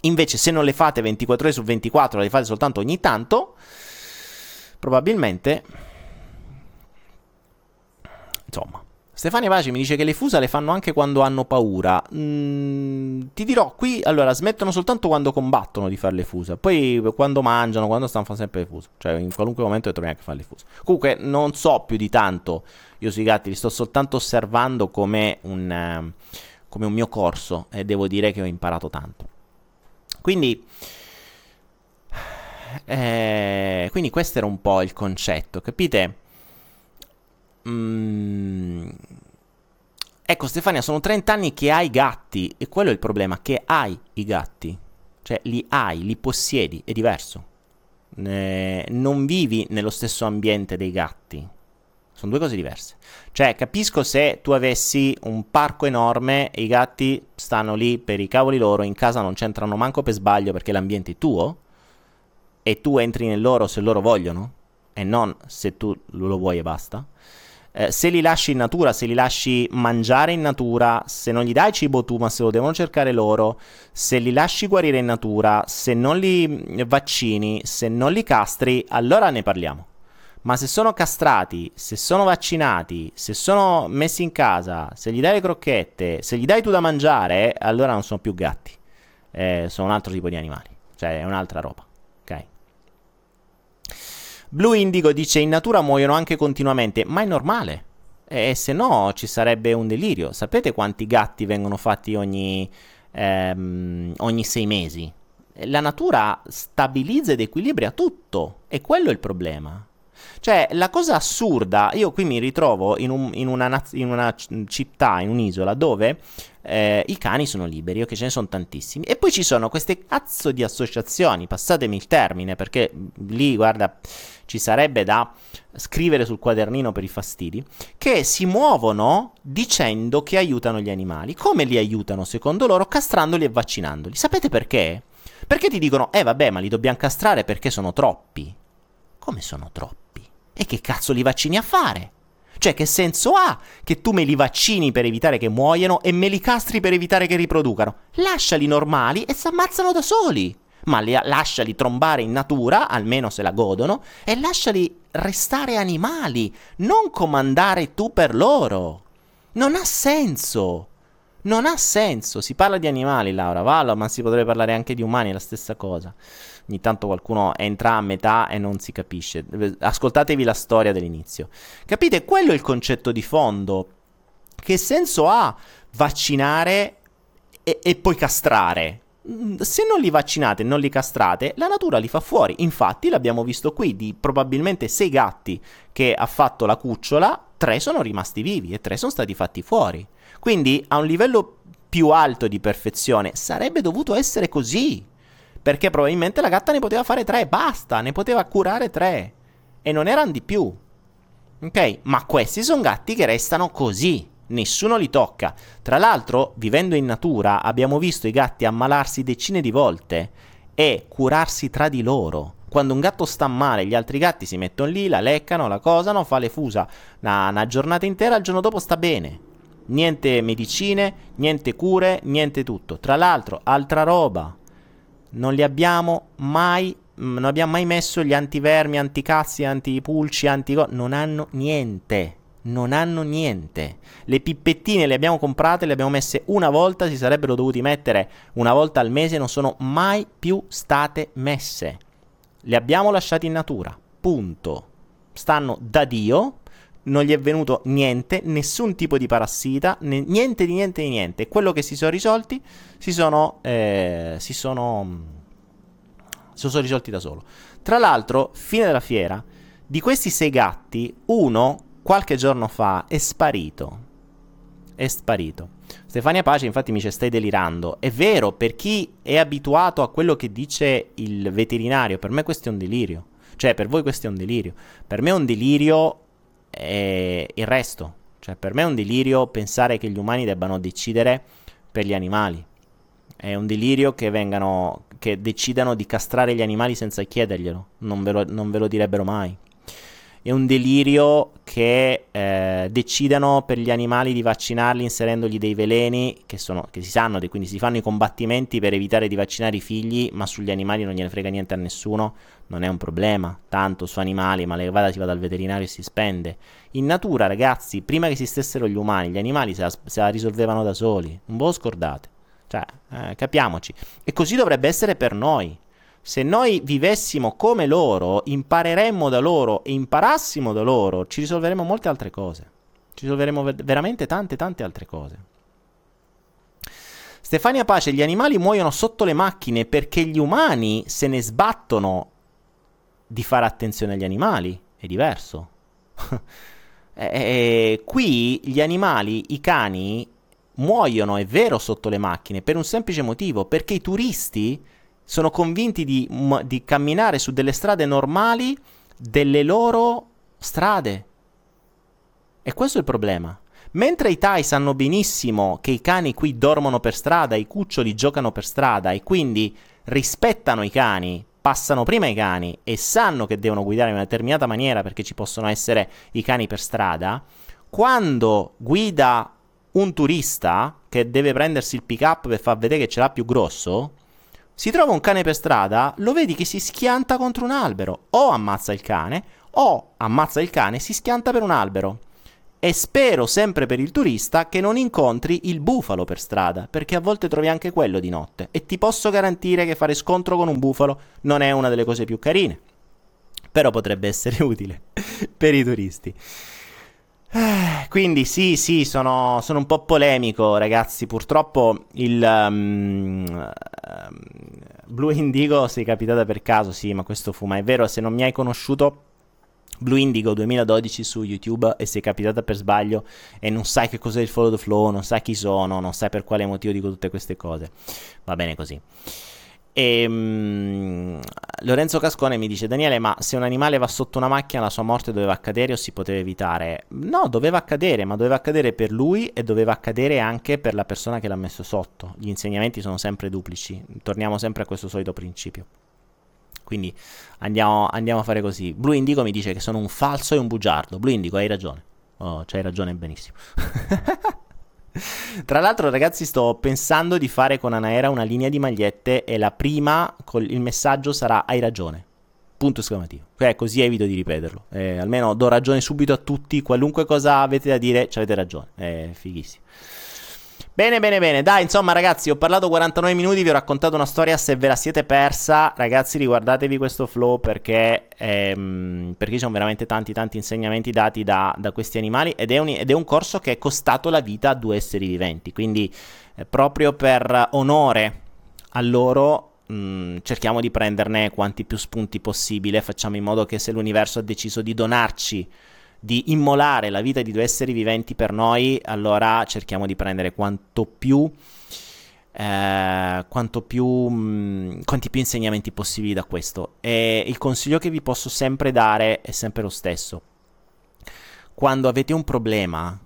Invece, se non le fate 24 ore su 24, le fate soltanto ogni tanto, probabilmente. Insomma, Stefania Paci mi dice che le fusa le fanno anche quando hanno paura. Mm, ti dirò, qui allora smettono soltanto quando combattono di fare le fusa. Poi quando mangiano, quando stanno fanno sempre le fusa. Cioè in qualunque momento trovi anche fare le fusa. Comunque non so più di tanto io sui gatti, li sto soltanto osservando come un, eh, come un mio corso e devo dire che ho imparato tanto. Quindi... Eh, quindi questo era un po' il concetto, capite? Mm, ecco Stefania, sono 30 anni che hai gatti e quello è il problema, che hai i gatti. Cioè li hai, li possiedi, è diverso. Eh, non vivi nello stesso ambiente dei gatti. Sono due cose diverse. Cioè, capisco se tu avessi un parco enorme e i gatti stanno lì per i cavoli loro, in casa non c'entrano manco per sbaglio perché l'ambiente è tuo, e tu entri nel loro se loro vogliono, e non se tu lo vuoi e basta. Eh, se li lasci in natura, se li lasci mangiare in natura, se non gli dai cibo tu, ma se lo devono cercare loro, se li lasci guarire in natura, se non li vaccini, se non li castri, allora ne parliamo. Ma se sono castrati, se sono vaccinati, se sono messi in casa, se gli dai le crocchette, se gli dai tu da mangiare, allora non sono più gatti. Eh, sono un altro tipo di animali. Cioè, è un'altra roba. Blue Indigo dice in natura muoiono anche continuamente, ma è normale. E se no ci sarebbe un delirio. Sapete quanti gatti vengono fatti ogni, ehm, ogni sei mesi? La natura stabilizza ed equilibra tutto. E quello è il problema. Cioè, la cosa assurda, io qui mi ritrovo in, un, in, una, in una, città, in un'isola, dove eh, i cani sono liberi, ok, ce ne sono tantissimi. E poi ci sono queste cazzo di associazioni, passatemi il termine, perché lì, guarda, ci sarebbe da scrivere sul quadernino per i fastidi, che si muovono dicendo che aiutano gli animali. Come li aiutano, secondo loro? Castrandoli e vaccinandoli. Sapete perché? Perché ti dicono, eh vabbè, ma li dobbiamo castrare perché sono troppi. Come sono troppi? E che cazzo li vaccini a fare? Cioè, che senso ha che tu me li vaccini per evitare che muoiano e me li castri per evitare che riproducano? Lasciali normali e si ammazzano da soli. Ma li, lasciali trombare in natura, almeno se la godono, e lasciali restare animali, non comandare tu per loro. Non ha senso. Non ha senso. Si parla di animali, Laura, vallo, ma si potrebbe parlare anche di umani, la stessa cosa ogni tanto qualcuno entra a metà e non si capisce. Ascoltatevi la storia dell'inizio. Capite? Quello è il concetto di fondo. Che senso ha vaccinare e, e poi castrare? Mm, se non li vaccinate non li castrate, la natura li fa fuori. Infatti, l'abbiamo visto qui: di probabilmente sei gatti che ha fatto la cucciola, tre sono rimasti vivi e tre sono stati fatti fuori. Quindi, a un livello più alto di perfezione, sarebbe dovuto essere così. Perché probabilmente la gatta ne poteva fare tre, basta, ne poteva curare tre. E non erano di più. Ok? Ma questi sono gatti che restano così. Nessuno li tocca. Tra l'altro, vivendo in natura, abbiamo visto i gatti ammalarsi decine di volte e curarsi tra di loro. Quando un gatto sta male, gli altri gatti si mettono lì, la leccano, la cosano, fa le fusa una, una giornata intera, il giorno dopo sta bene. Niente medicine, niente cure, niente tutto. Tra l'altro, altra roba non li abbiamo mai mm, non abbiamo mai messo gli antivermi, anticazzi, antipulci, antico... non hanno niente. Non hanno niente. Le pippettine le abbiamo comprate, le abbiamo messe una volta, si sarebbero dovuti mettere una volta al mese, non sono mai più state messe. Le abbiamo lasciate in natura. Punto. Stanno da Dio, non gli è venuto niente, nessun tipo di parassita, niente di niente di niente. Quello che si sono risolti si sono, eh, si sono, si sono risolti da solo. Tra l'altro, fine della fiera, di questi sei gatti, uno qualche giorno fa è sparito. È sparito. Stefania Pace infatti mi dice stai delirando. È vero, per chi è abituato a quello che dice il veterinario, per me questo è un delirio. Cioè, per voi questo è un delirio. Per me è un delirio e il resto. Cioè, per me è un delirio pensare che gli umani debbano decidere per gli animali. È un delirio che vengano, che decidano di castrare gli animali senza chiederglielo. Non ve lo, non ve lo direbbero mai. È un delirio che eh, decidano per gli animali di vaccinarli inserendogli dei veleni che, sono, che si sanno, quindi si fanno i combattimenti per evitare di vaccinare i figli, ma sugli animali non gliene frega niente a nessuno, non è un problema, tanto su animali, ma le vada si va dal veterinario e si spende. In natura, ragazzi, prima che esistessero gli umani, gli animali se la, se la risolvevano da soli, non ve lo scordate. Cioè, eh, capiamoci. E così dovrebbe essere per noi. Se noi vivessimo come loro, impareremmo da loro e imparassimo da loro, ci risolveremo molte altre cose. Ci risolveremo veramente tante, tante altre cose. Stefania Pace, gli animali muoiono sotto le macchine perché gli umani se ne sbattono di fare attenzione agli animali. È diverso. e, e, qui gli animali, i cani, muoiono, è vero, sotto le macchine, per un semplice motivo, perché i turisti sono convinti di, di camminare su delle strade normali delle loro strade. E questo è il problema. Mentre i Thai sanno benissimo che i cani qui dormono per strada, i cuccioli giocano per strada e quindi rispettano i cani, passano prima i cani e sanno che devono guidare in una determinata maniera perché ci possono essere i cani per strada, quando guida un turista che deve prendersi il pick up per far vedere che ce l'ha più grosso, si trova un cane per strada, lo vedi che si schianta contro un albero. O ammazza il cane, o ammazza il cane e si schianta per un albero. E spero sempre per il turista che non incontri il bufalo per strada, perché a volte trovi anche quello di notte. E ti posso garantire che fare scontro con un bufalo non è una delle cose più carine. Però potrebbe essere utile per i turisti. Eh, quindi sì, sì, sono, sono, un po' polemico, ragazzi. Purtroppo il um, Blue Indigo sei capitata per caso, sì, ma questo fu, ma è vero, se non mi hai conosciuto Blue Indigo 2012 su YouTube e sei capitata per sbaglio e non sai che cos'è il follow the flow, non sai chi sono, non sai per quale motivo dico tutte queste cose. Va bene così. E um, Lorenzo Cascone mi dice: Daniele, ma se un animale va sotto una macchina, la sua morte doveva accadere o si poteva evitare? No, doveva accadere, ma doveva accadere per lui e doveva accadere anche per la persona che l'ha messo sotto. Gli insegnamenti sono sempre duplici. Torniamo sempre a questo solito principio. Quindi andiamo, andiamo a fare così. Blue Indigo mi dice che sono un falso e un bugiardo. Blue Indigo, hai ragione. Oh, c'hai ragione benissimo. Tra l'altro, ragazzi, sto pensando di fare con Anaera una linea di magliette e la prima, il messaggio sarà hai ragione. Punto esclamativo. Cioè, così evito di ripeterlo. Eh, almeno do ragione subito a tutti. Qualunque cosa avete da dire, ci avete ragione. È fighissimo. Bene, bene, bene. Dai, insomma, ragazzi, ho parlato 49 minuti, vi ho raccontato una storia. Se ve la siete persa, ragazzi, riguardatevi questo flow perché, ehm, perché ci sono veramente tanti, tanti insegnamenti dati da, da questi animali. Ed è, un, ed è, un, corso che è costato la vita a due esseri viventi. Quindi, eh, proprio per onore a loro. Mm, cerchiamo di prenderne quanti più spunti possibile. Facciamo in modo che se l'universo ha deciso di donarci di immolare la vita di due esseri viventi per noi, allora cerchiamo di prendere quanto più, eh, quanto più, mh, quanti più insegnamenti possibili da questo. E il consiglio che vi posso sempre dare è sempre lo stesso. Quando avete un problema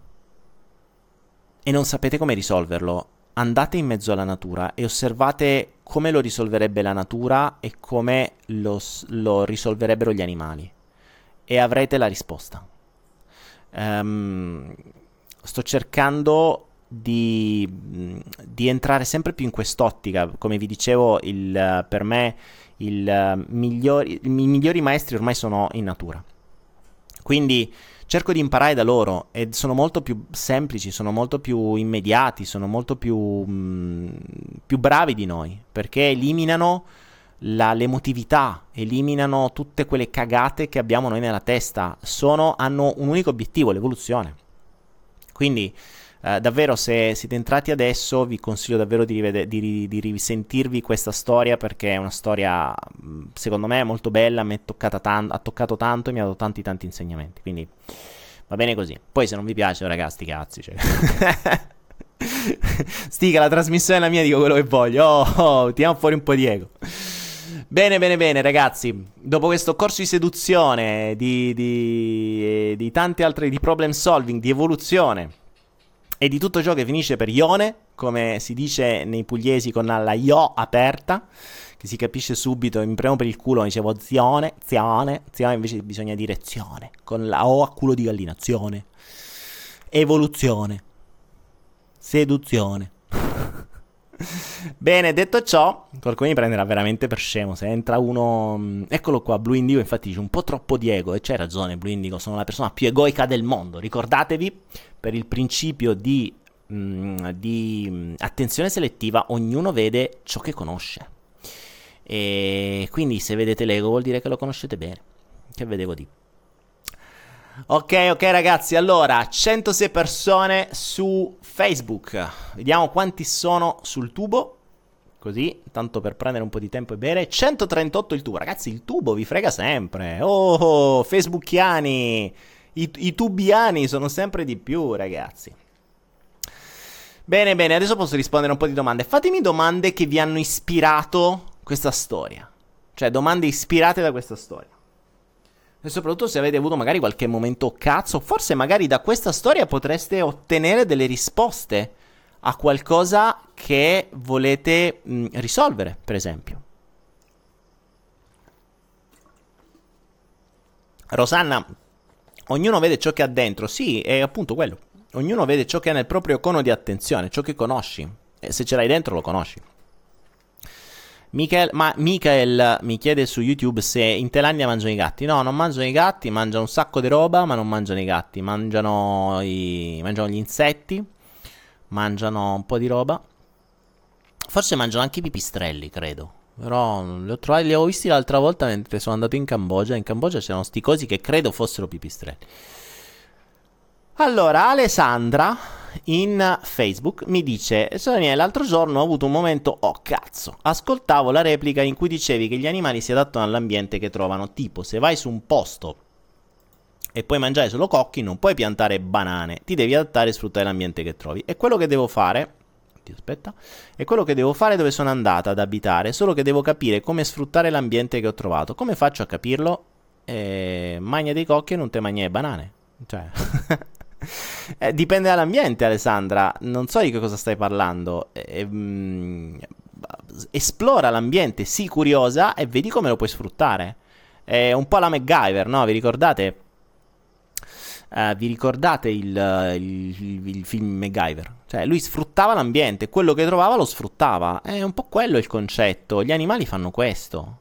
e non sapete come risolverlo, andate in mezzo alla natura e osservate come lo risolverebbe la natura e come lo, lo risolverebbero gli animali. E avrete la risposta. Um, sto cercando di, di, entrare sempre più in quest'ottica. Come vi dicevo, il, per me il, migliori, i migliori maestri ormai sono in natura. Quindi cerco di imparare da loro e sono molto più semplici, sono molto più immediati, sono molto più, mh, più bravi di noi perché eliminano la, l'emotività, eliminano tutte quelle cagate che abbiamo noi nella testa, Sono, hanno un unico obiettivo, l'evoluzione. Quindi eh, davvero se siete entrati adesso vi consiglio davvero di, rivede- di, di, risentirvi questa storia perché è una storia secondo me molto bella, mi tan- ha toccato tanto e mi ha dato tanti tanti insegnamenti. Quindi va bene così. Poi se non vi piace ragazzi, cazzi. Cioè. Stiga, la trasmissione è la mia, dico quello che voglio. Oh, oh, tiriamo fuori un po' di ego. Bene, bene, bene, ragazzi. Dopo questo corso di seduzione, di, di, di tante altre, di problem solving, di evoluzione, e di tutto ciò che finisce per ione, come si dice nei pugliesi con la io aperta, che si capisce subito, mi premo per il culo, dicevo zione, zione, zione, invece bisogna dire zione, con la O a culo di gallina, zione, evoluzione, seduzione. Bene, detto ciò, qualcuno mi prenderà veramente per scemo. Se entra uno. Mm, eccolo qua, Blue Indigo. Infatti dice un po' troppo di ego. E c'è ragione, Blue Indigo. Sono la persona più egoica del mondo. Ricordatevi, per il principio di, mh, mm, di mm, attenzione selettiva, ognuno vede ciò che conosce. E quindi se vedete l'ego vuol dire che lo conoscete bene. Che vedevo di. Ok, ok ragazzi, allora 106 persone su Facebook. Vediamo quanti sono sul tubo. Così, tanto per prendere un po' di tempo e bere. 138 il tubo. Ragazzi, il tubo vi frega sempre. Oh, facebookiani. I, I tubiani sono sempre di più, ragazzi. Bene, bene, adesso posso rispondere a un po' di domande. Fatemi domande che vi hanno ispirato questa storia. Cioè, domande ispirate da questa storia. E soprattutto se avete avuto magari qualche momento cazzo, forse magari da questa storia potreste ottenere delle risposte a qualcosa che volete mh, risolvere, per esempio. Rosanna, ognuno vede ciò che ha dentro. Sì, è appunto quello. Ognuno vede ciò che ha nel proprio cono di attenzione, ciò che conosci. E se ce l'hai dentro lo conosci. Michael, ma Michael mi chiede su YouTube se in Thailandia mangiano i gatti. No, non mangiano i gatti, mangiano un sacco di roba, ma non mangiano i gatti. Mangiano, i, mangiano gli insetti, mangiano un po' di roba. Forse mangiano anche i pipistrelli, credo. Però li ho, trovati, li ho visti l'altra volta mentre sono andato in Cambogia. In Cambogia c'erano sti cosi che credo fossero pipistrelli. Allora, Alessandra in Facebook mi dice Sonia l'altro giorno ho avuto un momento oh cazzo. Ascoltavo la replica in cui dicevi che gli animali si adattano all'ambiente che trovano tipo se vai su un posto e puoi mangiare solo cocchi non puoi piantare banane. Ti devi adattare e sfruttare l'ambiente che trovi. E quello che devo fare aspetta è quello che devo fare dove sono andata ad abitare solo che devo capire come sfruttare l'ambiente che ho trovato. Come faccio a capirlo? Eh, magna dei cocchi e non te magna le banane. Cioè Eh, dipende dall'ambiente, Alessandra. Non so di che cosa stai parlando. Eh, esplora l'ambiente, sii curiosa e vedi come lo puoi sfruttare. È un po' la MacGyver, no? Vi ricordate? Uh, vi ricordate il, il, il, film MacGyver? Cioè, lui sfruttava l'ambiente, quello che trovava lo sfruttava. È un po' quello il concetto. Gli animali fanno questo.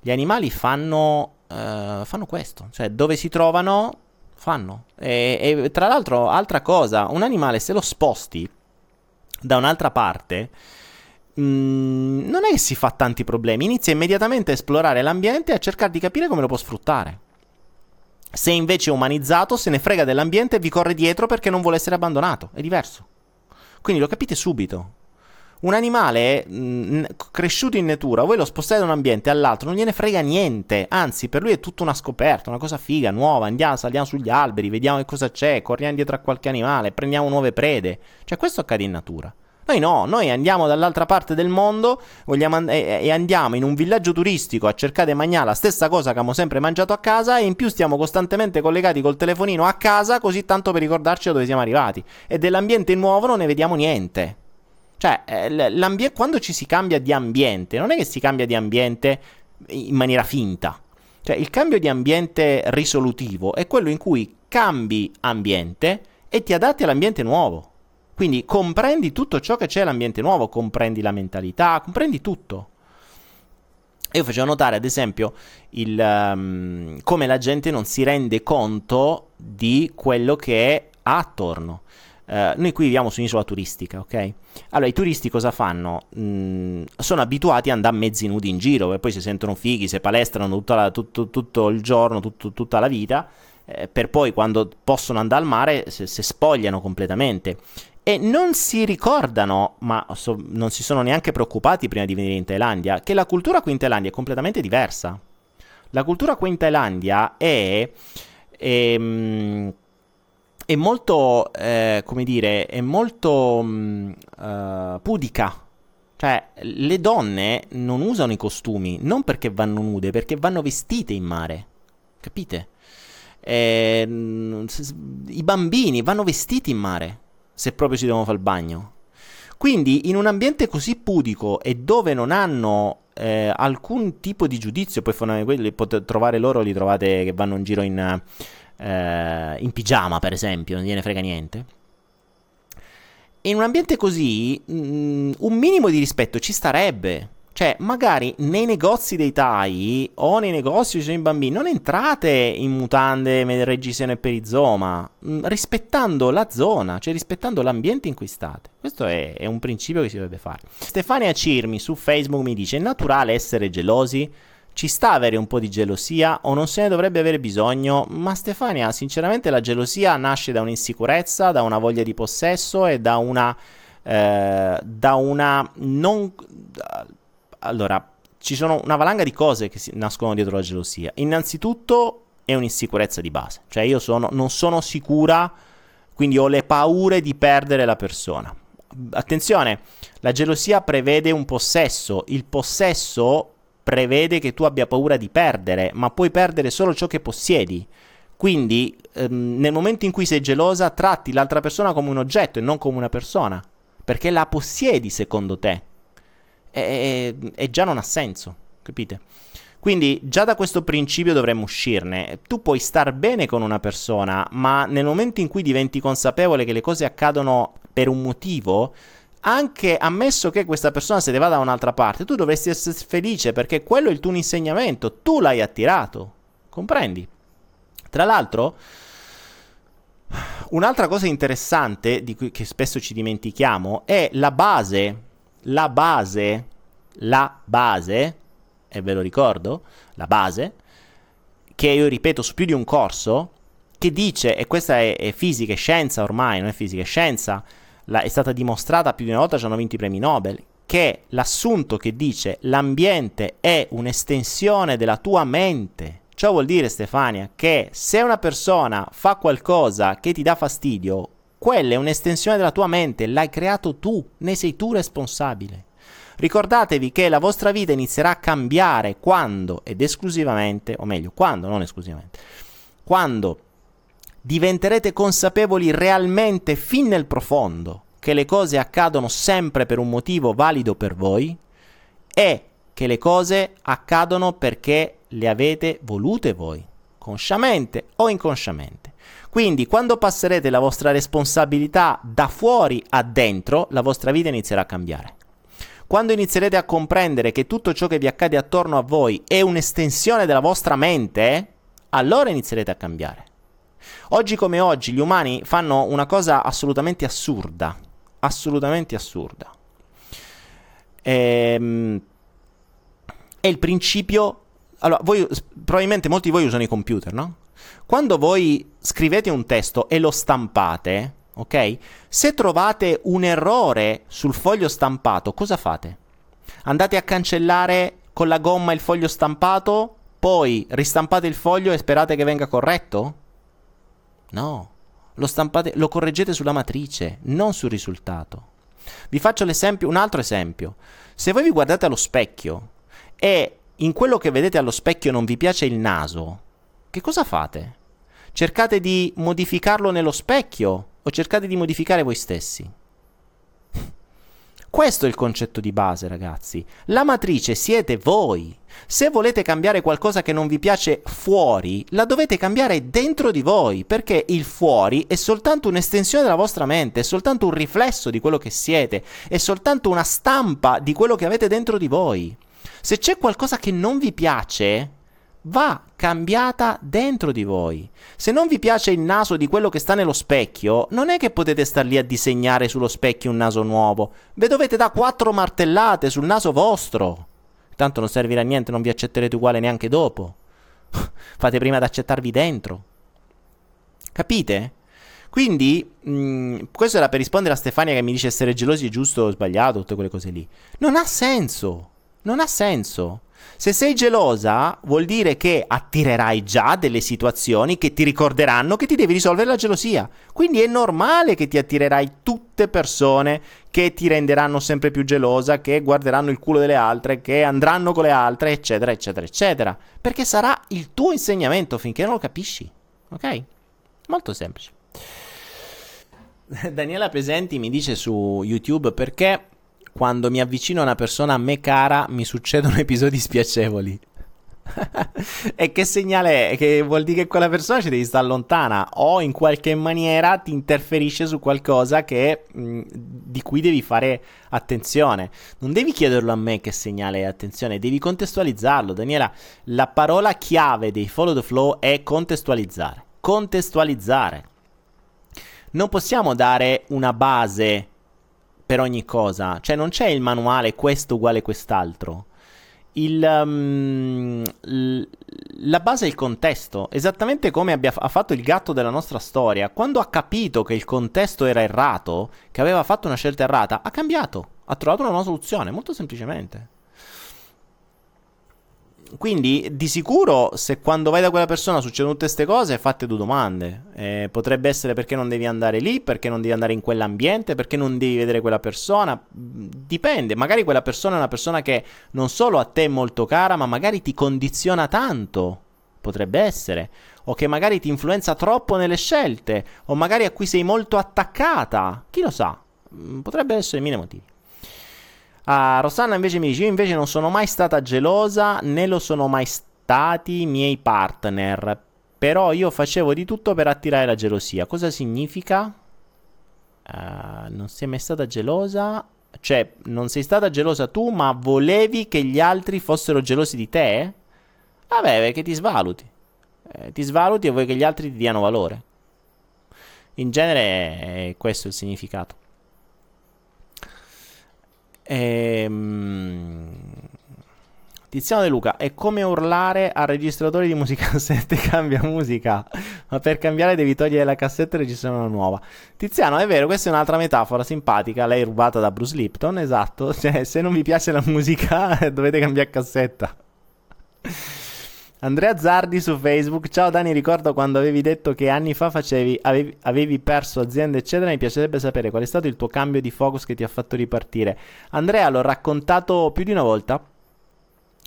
Gli animali fanno, uh, fanno questo. Cioè, dove si trovano, fanno. E, e, tra l'altro, altra cosa, un animale se lo sposti da un'altra parte, mm, non è che si fa tanti problemi, inizia immediatamente a esplorare l'ambiente e a cercare di capire come lo può sfruttare. Se invece è umanizzato, se ne frega dell'ambiente e vi corre dietro perché non vuole essere abbandonato. È diverso. Quindi lo capite subito. Un animale mh, mm, cresciuto in natura, voi lo spostate da un ambiente all'altro, non gliene frega niente. Anzi, per lui è tutta una scoperta, una cosa figa, nuova. Andiamo, saliamo sugli alberi, vediamo che cosa c'è, corriamo dietro a qualche animale, prendiamo nuove prede. Cioè, questo accade in natura. Noi no, noi andiamo dall'altra parte del mondo and- e-, e, andiamo in un villaggio turistico a cercare di mangiare la stessa cosa che abbiamo sempre mangiato a casa e in più stiamo costantemente collegati col telefonino a casa così tanto per ricordarci da dove siamo arrivati. E dell'ambiente nuovo non ne vediamo niente. Cioè, eh, quando ci si cambia di ambiente, non è che si cambia di ambiente in maniera finta. Cioè, il cambio di ambiente risolutivo è quello in cui cambi ambiente e ti adatti all'ambiente nuovo. Quindi comprendi tutto ciò che c'è all'ambiente nuovo, comprendi la mentalità, comprendi tutto. Io facevo notare, ad esempio, il, um, come la gente non si rende conto di quello che ha attorno. Uh, noi qui viviamo su un'isola turistica, ok? Allora, i turisti cosa fanno? Mm, sono abituati ad andare mezzi nudi in giro, e poi si sentono fighi, si palestrano la, tutto, tutto, il giorno, tutto, tutta la vita, eh, per poi quando possono andare al mare si spogliano completamente. E non si ricordano, ma so, non si sono neanche preoccupati prima di venire in Thailandia, che la cultura qui in Thailandia è completamente diversa. La cultura qui in Thailandia è... è mm, è molto, eh, come dire, è molto mh, uh, pudica. Cioè, le donne non usano i costumi, non perché vanno nude, perché vanno vestite in mare. Capite? Eh, I bambini vanno vestiti in mare. se proprio si devono fare il bagno. Quindi in un ambiente così pudico e dove non hanno eh, alcun tipo di giudizio, poi quelli potete trovare loro, li trovate che vanno in giro in, eh, in pigiama per esempio, non gliene frega niente. In un ambiente così, mh, mm, un minimo di rispetto ci starebbe. Cioè, magari nei negozi dei Thai o nei negozi dove ci sono i bambini, non entrate in mutande, reggiseno e perizoma, mm, rispettando la zona, cioè rispettando l'ambiente in cui state. Questo è, è un principio che si dovrebbe fare. Stefania Cirmi su Facebook mi dice: È naturale essere gelosi? Ci sta avere un po' di gelosia o non se ne dovrebbe avere bisogno? Ma Stefania, sinceramente la gelosia nasce da un'insicurezza, da una voglia di possesso e da una... Eh, da una non allora, ci sono una valanga di cose che nascono dietro la gelosia. Innanzitutto è un'insicurezza di base, cioè io sono, non sono sicura, quindi ho le paure di perdere la persona. Attenzione, la gelosia prevede un possesso, il possesso prevede che tu abbia paura di perdere, ma puoi perdere solo ciò che possiedi. Quindi, ehm, nel momento in cui sei gelosa, tratti l'altra persona come un oggetto e non come una persona, perché la possiedi secondo te e, e già non ha senso, capite? Quindi già da questo principio dovremmo uscirne. Tu puoi star bene con una persona, ma nel momento in cui diventi consapevole che le cose accadono per un motivo, anche ammesso che questa persona se ne va da un'altra parte, tu dovresti essere felice perché quello è il tuo insegnamento, tu l'hai attirato. Comprendi? Tra l'altro, un'altra cosa interessante di cui che spesso ci dimentichiamo è la base la base, la base, e ve lo ricordo, la base, che io ripeto su più di un corso, che dice, e questa è, è fisica e scienza ormai, non è fisica e scienza, la, è stata dimostrata più di una volta, ci hanno vinto i premi Nobel, che l'assunto che dice l'ambiente è un'estensione della tua mente. Ciò vuol dire, Stefania, che se una persona fa qualcosa che ti dà fastidio, quella è un'estensione della tua mente, l'hai creato tu, ne sei tu responsabile. Ricordatevi che la vostra vita inizierà a cambiare quando ed esclusivamente, o meglio, quando, non esclusivamente, quando diventerete consapevoli realmente fin nel profondo che le cose accadono sempre per un motivo valido per voi e che le cose accadono perché le avete volute voi, consciamente o inconsciamente. Quindi quando passerete la vostra responsabilità da fuori a dentro, la vostra vita inizierà a cambiare. Quando inizierete a comprendere che tutto ciò che vi accade attorno a voi è un'estensione della vostra mente, allora inizierete a cambiare. Oggi come oggi gli umani fanno una cosa assolutamente assurda, assolutamente assurda. Ehm, è il principio... Allora, voi, probabilmente molti di voi usano i computer, no? Quando voi scrivete un testo e lo stampate, ok? Se trovate un errore sul foglio stampato, cosa fate? Andate a cancellare con la gomma il foglio stampato, poi ristampate il foglio e sperate che venga corretto? No, lo, stampate, lo correggete sulla matrice, non sul risultato. Vi faccio un altro esempio. Se voi vi guardate allo specchio e in quello che vedete allo specchio non vi piace il naso, che cosa fate? Cercate di modificarlo nello specchio o cercate di modificare voi stessi? Questo è il concetto di base, ragazzi. La matrice siete voi. Se volete cambiare qualcosa che non vi piace fuori, la dovete cambiare dentro di voi, perché il fuori è soltanto un'estensione della vostra mente, è soltanto un riflesso di quello che siete, è soltanto una stampa di quello che avete dentro di voi. Se c'è qualcosa che non vi piace, va cambiata dentro di voi. Se non vi piace il naso di quello che sta nello specchio, non è che potete star lì a disegnare sullo specchio un naso nuovo. Ve dovete da quattro martellate sul naso vostro. Tanto non servirà a niente, non vi accetterete uguale neanche dopo. Fate prima ad accettarvi dentro. Capite? Quindi, mh, mm, questo era per rispondere a Stefania che mi dice essere gelosi è giusto o sbagliato, tutte quelle cose lì. Non ha senso. Non ha senso. Se sei gelosa, vuol dire che attirerai già delle situazioni che ti ricorderanno che ti devi risolvere la gelosia. Quindi è normale che ti attirerai tutte persone che ti renderanno sempre più gelosa, che guarderanno il culo delle altre, che andranno con le altre, eccetera, eccetera, eccetera. Perché sarà il tuo insegnamento finché non lo capisci. Ok? Molto semplice. Daniela Pesenti mi dice su YouTube perché quando mi avvicino a una persona a me cara mi succedono episodi spiacevoli. e che segnale è? Che vuol dire che quella persona ci devi stare lontana o in qualche maniera ti interferisce su qualcosa che, mh, di cui devi fare attenzione. Non devi chiederlo a me che segnale è attenzione, devi contestualizzarlo. Daniela, la parola chiave dei follow the flow è contestualizzare. Contestualizzare. Non possiamo dare una base per ogni cosa, cioè non c'è il manuale questo uguale quest'altro il, um, la base è il contesto, esattamente come abbia, ha fatto il gatto della nostra storia. Quando ha capito che il contesto era errato, che aveva fatto una scelta errata, ha cambiato, ha trovato una nuova soluzione, molto semplicemente. Quindi di sicuro se quando vai da quella persona succedono tutte queste cose, fate due domande. Eh, potrebbe essere perché non devi andare lì, perché non devi andare in quell'ambiente, perché non devi vedere quella persona. Dipende, magari quella persona è una persona che non solo a te è molto cara, ma magari ti condiziona tanto. Potrebbe essere. O che magari ti influenza troppo nelle scelte. O magari a cui sei molto attaccata. Chi lo sa? Mm, potrebbe essere mille motivi. Uh, Rosanna invece mi dice: Io invece non sono mai stata gelosa, né lo sono mai stati i miei partner. Però io facevo di tutto per attirare la gelosia. Cosa significa? Uh, non sei mai stata gelosa? Cioè, non sei stata gelosa tu, ma volevi che gli altri fossero gelosi di te? Vabbè, perché ti svaluti. Eh, ti svaluti e vuoi che gli altri ti diano valore. In genere è questo il significato. Ehm... Tiziano De Luca, è come urlare al registratore di musicassette cambia musica, ma per cambiare devi togliere la cassetta e registrare una nuova. Tiziano, è vero, questa è un'altra metafora simpatica, lei rubata da Bruce Lipton, esatto, cioè se non vi piace la musica dovete cambiare cassetta. Andrea Zardi su Facebook. Ciao Dani, ricordo quando avevi detto che anni fa facevi, avevi, avevi, perso aziende, eccetera. Mi piacerebbe sapere qual è stato il tuo cambio di focus che ti ha fatto ripartire. Andrea, l'ho raccontato più di una volta.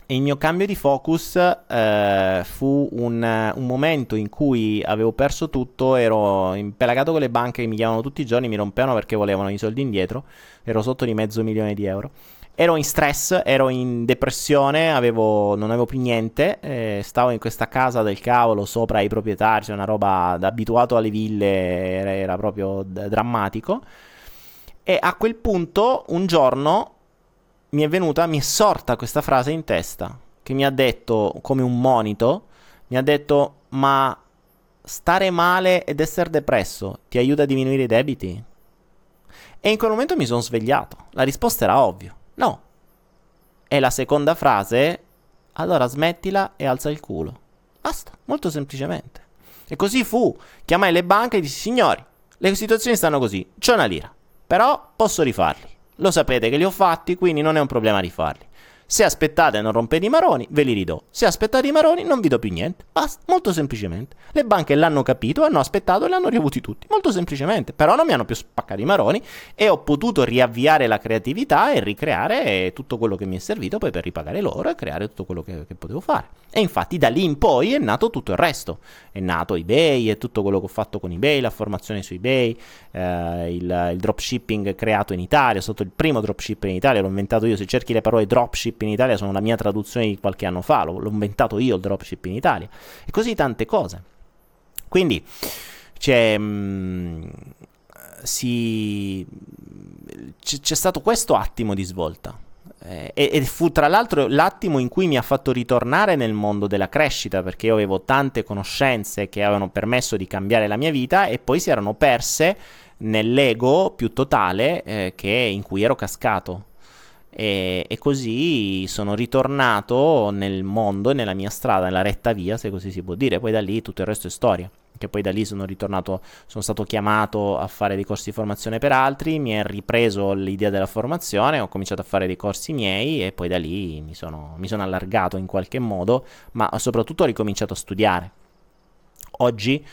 Il mio cambio di focus eh, fu un, un, momento in cui avevo perso tutto, ero impelagato con le banche che mi chiamavano tutti i giorni, mi rompevano perché volevano i soldi indietro, ero sotto di mezzo milione di euro ero in stress, ero in depressione, avevo, non avevo più niente, eh, stavo in questa casa del cavolo sopra i proprietari, cioè una roba da abituato alle ville, era, era proprio d- drammatico. E a quel punto, un giorno, mi è venuta, mi è sorta questa frase in testa, che mi ha detto, come un monito, mi ha detto, ma stare male ed essere depresso ti aiuta a diminuire i debiti? E in quel momento mi sono svegliato. La risposta era ovvia. No. E la seconda frase, allora smettila e alza il culo. Basta, molto semplicemente. E così fu. Chiamai le banche e dissi, signori, le situazioni stanno così, c'è una lira, però posso rifarli. Lo sapete che li ho fatti, quindi non è un problema rifarli. Se aspettate e non rompete i maroni, ve li ridò. Se aspettate i maroni, non vi do più niente. Basta, molto semplicemente. Le banche l'hanno capito, hanno aspettato e li hanno riavuti tutti. Molto semplicemente. Però non mi hanno più spaccato i maroni e ho potuto riavviare la creatività e ricreare tutto quello che mi è servito poi per ripagare loro e creare tutto quello che, che potevo fare. E infatti da lì in poi è nato tutto il resto. È nato eBay e tutto quello che ho fatto con eBay, la formazione su eBay, eh, il, il dropshipping creato in Italia, sotto il primo dropship in Italia, l'ho inventato io. Se cerchi le parole in Italia sono la mia traduzione di qualche anno fa, l'ho, l'ho inventato io il dropship in Italia e così tante cose. Quindi c'è, mh, mm, si, c'è, c'è stato questo attimo di svolta. Eh, e, fu tra l'altro l'attimo in cui mi ha fatto ritornare nel mondo della crescita perché io avevo tante conoscenze che avevano permesso di cambiare la mia vita e poi si erano perse nell'ego più totale eh, che, in cui ero cascato. E, e, così sono ritornato nel mondo e nella mia strada, nella retta via, se così si può dire. Poi da lì tutto il resto è storia. Che poi da lì sono ritornato, sono stato chiamato a fare dei corsi di formazione per altri, mi è ripreso l'idea della formazione, ho cominciato a fare dei corsi miei e poi da lì mi sono, mi sono allargato in qualche modo, ma soprattutto ho ricominciato a studiare. Oggi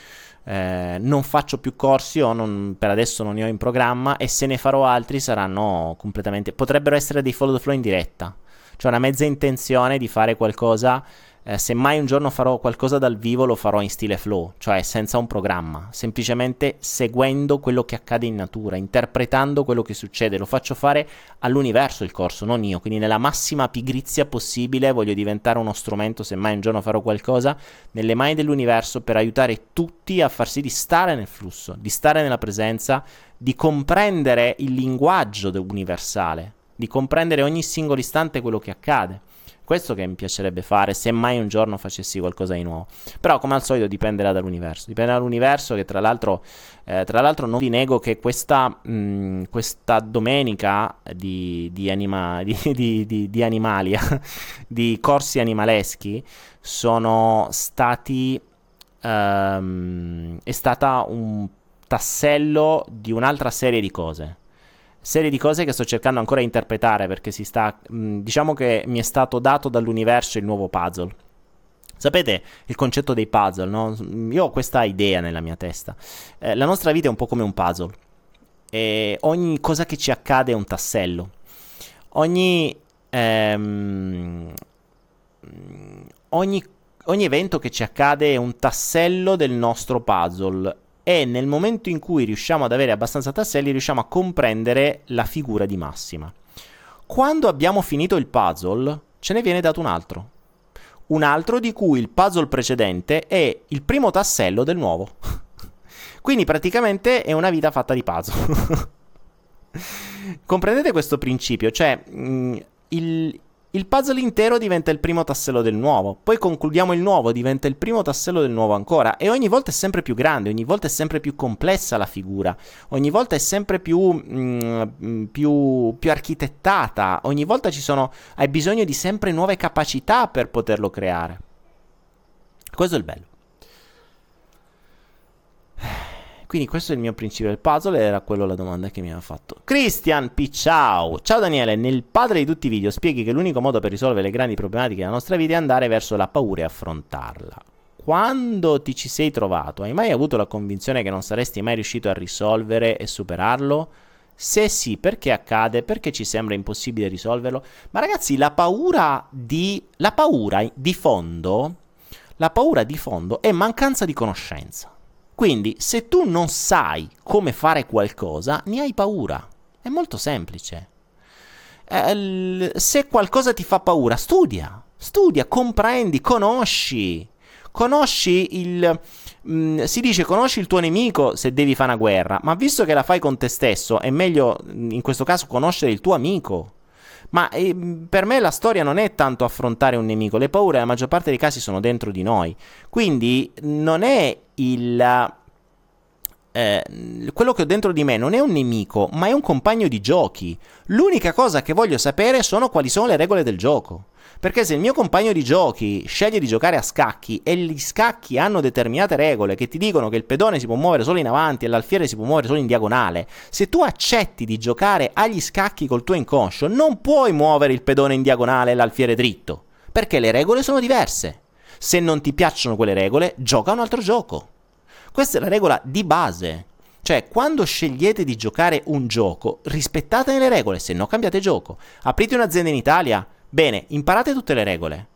eh, non faccio più corsi o non, per adesso non ne ho in programma e se ne farò altri saranno completamente... potrebbero essere dei follow the flow in diretta, cioè una mezza intenzione di fare qualcosa eh, se mai un giorno farò qualcosa dal vivo lo farò in stile flow, cioè senza un programma, semplicemente seguendo quello che accade in natura, interpretando quello che succede. Lo faccio fare all'universo il corso, non io, quindi nella massima pigrizia possibile voglio diventare uno strumento, se mai un giorno farò qualcosa, nelle mani dell'universo per aiutare tutti a far sì di stare nel flusso, di stare nella presenza, di comprendere il linguaggio universale, di comprendere ogni singolo istante quello che accade questo che mi piacerebbe fare se mai un giorno facessi qualcosa di nuovo. Però, come al solito, dipenderà dall'universo. Dipende dall'universo che, tra l'altro, eh, tra l'altro non vi nego che questa, mh, mm, questa domenica di, di, anima, di, di, di animalia, di corsi animaleschi, sono stati... Um, è stata un tassello di un'altra serie di cose serie di cose che sto cercando ancora di interpretare perché si sta, mh, diciamo che mi è stato dato dall'universo il nuovo puzzle. Sapete il concetto dei puzzle, no? Io ho questa idea nella mia testa. Eh, la nostra vita è un po' come un puzzle. E ogni cosa che ci accade è un tassello. Ogni, ehm, ogni, ogni evento che ci accade è un tassello del nostro puzzle e nel momento in cui riusciamo ad avere abbastanza tasselli riusciamo a comprendere la figura di massima. Quando abbiamo finito il puzzle, ce ne viene dato un altro. Un altro di cui il puzzle precedente è il primo tassello del nuovo. Quindi praticamente è una vita fatta di puzzle. Comprendete questo principio? Cioè, mh, mm, il, il puzzle intero diventa il primo tassello del nuovo, poi concludiamo il nuovo, diventa il primo tassello del nuovo ancora e ogni volta è sempre più grande, ogni volta è sempre più complessa la figura, ogni volta è sempre più, mm, più, più architettata, ogni volta sono, hai bisogno di sempre nuove capacità per poterlo creare. Questo è il bello. Quindi questo è il mio principio del puzzle era quello la domanda che mi aveva fatto. Christian Picciao. Ciao Daniele, nel padre di tutti i video spieghi che l'unico modo per risolvere le grandi problematiche della nostra vita è andare verso la paura e affrontarla. Quando ti ci sei trovato, hai mai avuto la convinzione che non saresti mai riuscito a risolvere e superarlo? Se sì, perché accade? Perché ci sembra impossibile risolverlo? Ma ragazzi, la paura di la paura di fondo, la paura di fondo è mancanza di conoscenza. Quindi, se tu non sai come fare qualcosa, ne hai paura. È molto semplice. Eh, se qualcosa ti fa paura, studia. Studia, comprendi, conosci. Conosci il. Mm, si dice conosci il tuo nemico se devi fare una guerra, ma visto che la fai con te stesso, è meglio mm, in questo caso conoscere il tuo amico. Ma eh, per me la storia non è tanto affrontare un nemico, le paure nella maggior parte dei casi sono dentro di noi. Quindi non è il... Eh, quello che ho dentro di me non è un nemico, ma è un compagno di giochi. L'unica cosa che voglio sapere sono quali sono le regole del gioco. Perché se il mio compagno di giochi sceglie di giocare a scacchi e gli scacchi hanno determinate regole che ti dicono che il pedone si può muovere solo in avanti e l'alfiere si può muovere solo in diagonale, se tu accetti di giocare agli scacchi col tuo inconscio, non puoi muovere il pedone in diagonale e l'alfiere dritto. Perché le regole sono diverse. Se non ti piacciono quelle regole, gioca un altro gioco. Questa è la regola di base. Cioè, quando scegliete di giocare un gioco, rispettate le regole, se no cambiate gioco. Aprite un'azienda in Italia, bene, imparate tutte le regole.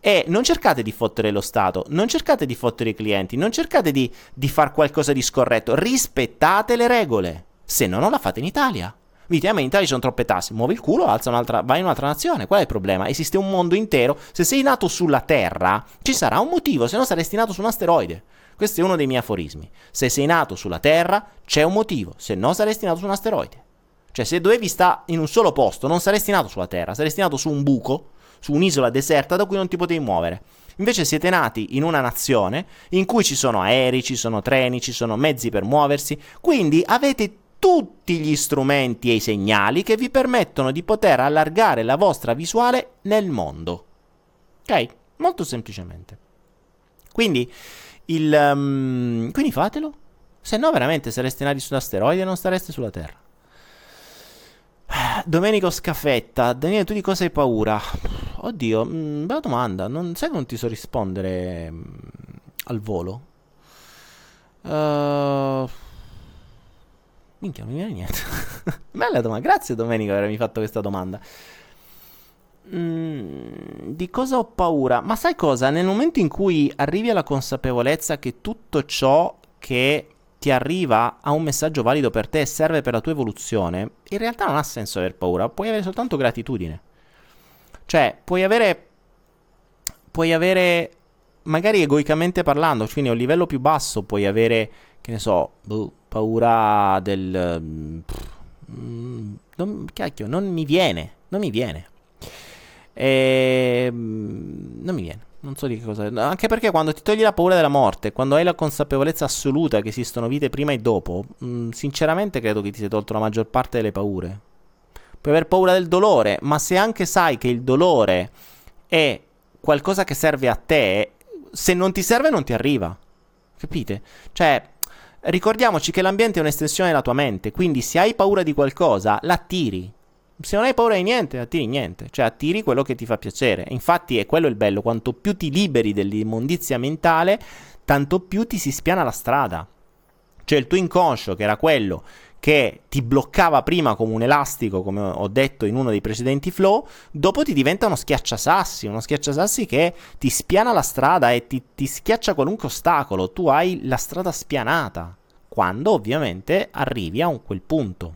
E non cercate di fottere lo Stato, non cercate di fottere i clienti, non cercate di, di fare qualcosa di scorretto, rispettate le regole. Se no, non la fate in Italia. Me in Italia ci sono troppe tasse, muovi il culo, alza un'altra, vai in un'altra nazione. Qual è il problema? Esiste un mondo intero. Se sei nato sulla Terra, ci sarà un motivo, se no saresti nato su un asteroide. Questo è uno dei miei aforismi. Se sei nato sulla Terra, c'è un motivo, se no saresti nato su un asteroide. Cioè, se dovevi stare in un solo posto, non saresti nato sulla Terra, saresti nato su un buco, su un'isola deserta da cui non ti potevi muovere. Invece siete nati in una nazione in cui ci sono aerei, ci sono treni, ci sono mezzi per muoversi, quindi avete tutti gli strumenti e i segnali che vi permettono di poter allargare la vostra visuale nel mondo. Ok? Molto semplicemente. Quindi, il, um, quindi fatelo. Se no, veramente sareste nati su un asteroide e non stareste sulla Terra. Domenico Scaffetta, Daniele, tu di cosa hai paura? Oddio, mh, mm, bella domanda. Non sai che non ti so rispondere mh, mm, al volo? Uh, Minchia, non mi viene niente. Bella domanda. Grazie Domenico per avermi fatto questa domanda. Mm, di cosa ho paura? Ma sai cosa? Nel momento in cui arrivi alla consapevolezza che tutto ciò che ti arriva ha un messaggio valido per te e serve per la tua evoluzione, in realtà non ha senso aver paura, puoi avere soltanto gratitudine. Cioè, puoi avere puoi avere magari egoicamente parlando, quindi a un livello più basso puoi avere, che ne so, boh, paura del mm, non, cacchio, non mi viene, non mi viene. E, ehm, non mi viene. Non so di che cosa. Anche perché quando ti togli la paura della morte, quando hai la consapevolezza assoluta che esistono vite prima e dopo, mh, mm, sinceramente credo che ti sei tolto la maggior parte delle paure. Puoi aver paura del dolore, ma se anche sai che il dolore è qualcosa che serve a te, se non ti serve non ti arriva. Capite? Cioè, ricordiamoci che l'ambiente è un'estensione della tua mente, quindi se hai paura di qualcosa, l'attiri. Se non hai paura di niente, attiri niente, cioè attiri quello che ti fa piacere. Infatti è quello il bello, quanto più ti liberi dell'immondizia mentale, tanto più ti si spiana la strada. Cioè il tuo inconscio, che era quello che ti bloccava prima come un elastico, come ho detto in uno dei precedenti flow, dopo ti diventa uno schiacciasassi, uno schiacciasassi che ti spiana la strada e ti, ti schiaccia qualunque ostacolo. Tu hai la strada spianata, quando ovviamente arrivi a un, quel punto.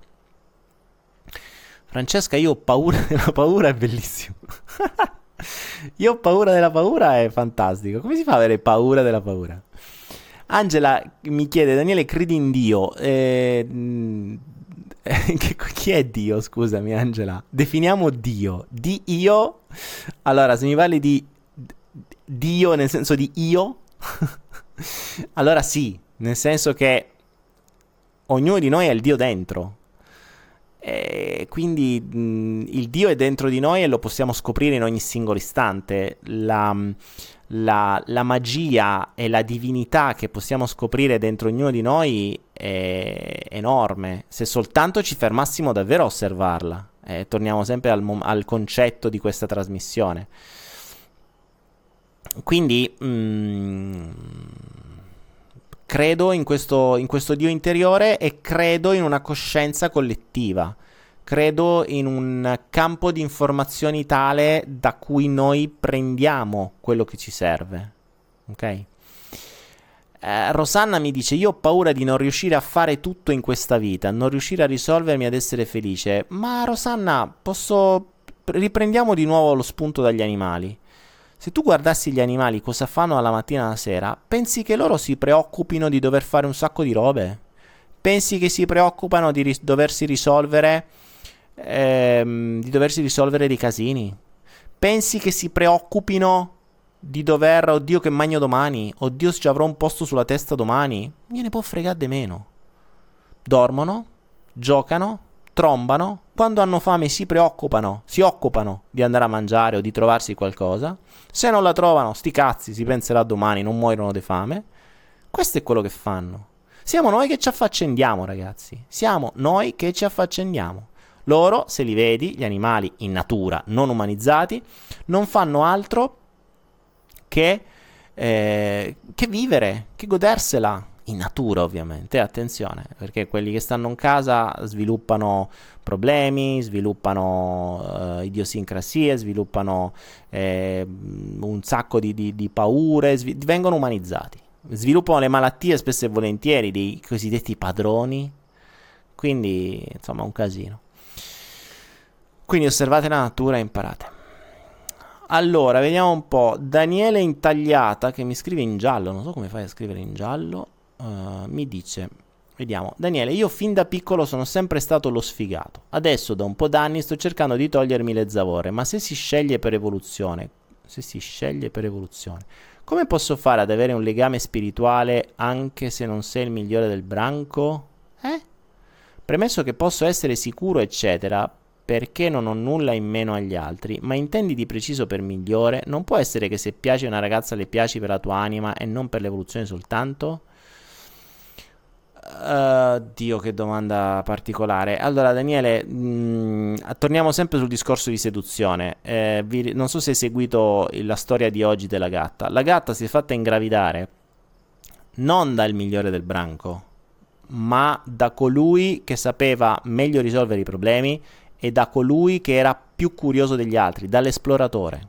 Francesca, io ho paura della paura, è bellissimo. io ho paura della paura, è fantastico. Come si fa ad avere paura della paura? Angela mi chiede, Daniele, credi in Dio? Eh, chi è Dio? Scusami, Angela. Definiamo Dio. Di io? Allora, se mi parli di Dio nel senso di io, allora sì, nel senso che ognuno di noi ha il Dio dentro. E quindi mh, il Dio è dentro di noi e lo possiamo scoprire in ogni singolo istante. La, la, la, magia e la divinità che possiamo scoprire dentro ognuno di noi è enorme. Se soltanto ci fermassimo davvero a osservarla. Eh, torniamo sempre al, al, concetto di questa trasmissione. Quindi mh, credo in questo, in questo Dio interiore e credo in una coscienza collettiva. Credo in un campo di informazioni tale da cui noi prendiamo quello che ci serve. Ok? Eh, Rosanna mi dice: Io ho paura di non riuscire a fare tutto in questa vita, non riuscire a risolvermi ad essere felice. Ma Rosanna, posso. Riprendiamo di nuovo lo spunto dagli animali. Se tu guardassi gli animali cosa fanno dalla mattina alla sera, pensi che loro si preoccupino di dover fare un sacco di robe? Pensi che si preoccupano di ris- doversi risolvere ehm, di doversi risolvere dei casini? Pensi che si preoccupino di dover, oddio che magno domani, oddio se ci avrò un posto sulla testa domani? Gliene può fregare di meno. Dormono, giocano, trombano, quando hanno fame si preoccupano, si occupano di andare a mangiare o di trovarsi qualcosa. Se non la trovano, sti cazzi, si penserà domani, non muoiono di fame. Questo è quello che fanno. Siamo noi che ci affaccendiamo, ragazzi. Siamo noi che ci affaccendiamo. Loro, se li vedi, gli animali in natura non umanizzati, non fanno altro che, eh, che vivere, che godersela, in natura ovviamente, attenzione, perché quelli che stanno in casa sviluppano problemi, sviluppano eh, idiosincrasie, sviluppano eh, un sacco di, di, di paure, svi- vengono umanizzati, sviluppano le malattie spesso e volentieri dei cosiddetti padroni, quindi insomma un casino. Quindi osservate la natura e imparate. Allora, vediamo un po'. Daniele Intagliata, che mi scrive in giallo, non so come fai a scrivere in giallo, uh, mi dice, vediamo, Daniele, io fin da piccolo sono sempre stato lo sfigato. Adesso da un po' d'anni sto cercando di togliermi le zavore, ma se si sceglie per evoluzione, se si sceglie per evoluzione, come posso fare ad avere un legame spirituale anche se non sei il migliore del branco? Eh? Premesso che posso essere sicuro, eccetera, perché non ho nulla in meno agli altri, ma intendi di preciso per migliore? Non può essere che se piaci a una ragazza le piaci per la tua anima e non per l'evoluzione soltanto? Uh, Dio, che domanda particolare. Allora, Daniele, mh, mm, torniamo sempre sul discorso di seduzione. Eh, vi, non so se hai seguito la storia di oggi della gatta. La gatta si è fatta ingravidare non dal migliore del branco, ma da colui che sapeva meglio risolvere i problemi e da colui che era più curioso degli altri, dall'esploratore.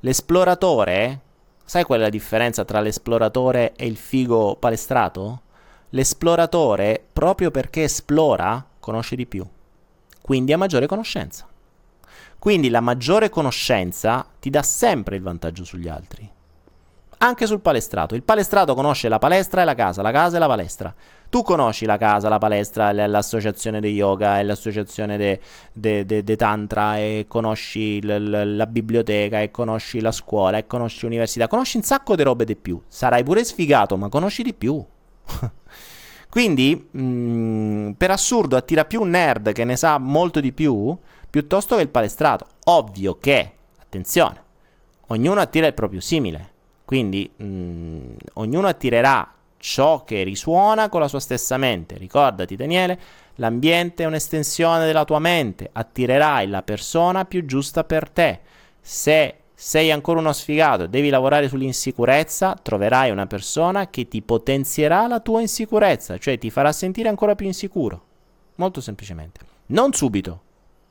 L'esploratore, sai qual è la differenza tra l'esploratore e il figo palestrato? L'esploratore, proprio perché esplora, conosce di più, quindi ha maggiore conoscenza. Quindi la maggiore conoscenza ti dà sempre il vantaggio sugli altri. Anche sul palestrato. Il palestrato conosce la palestra e la casa, la casa e la palestra. Tu conosci la casa, la palestra, l'associazione di yoga e l'associazione de, de, de, de tantra e conosci l, l, la biblioteca e conosci la scuola e conosci l'università. Conosci un sacco di robe di più. Sarai pure sfigato, ma conosci di più. Quindi, mh, mm, per assurdo, attira più un nerd che ne sa molto di più piuttosto che il palestrato. Ovvio che, attenzione, ognuno attira il proprio simile. Quindi, mh, mm, ognuno attirerà ciò che risuona con la sua stessa mente. Ricordati, Daniele, l'ambiente è un'estensione della tua mente. Attirerai la persona più giusta per te. Se sei ancora uno sfigato devi lavorare sull'insicurezza, troverai una persona che ti potenzierà la tua insicurezza, cioè ti farà sentire ancora più insicuro. Molto semplicemente. Non subito,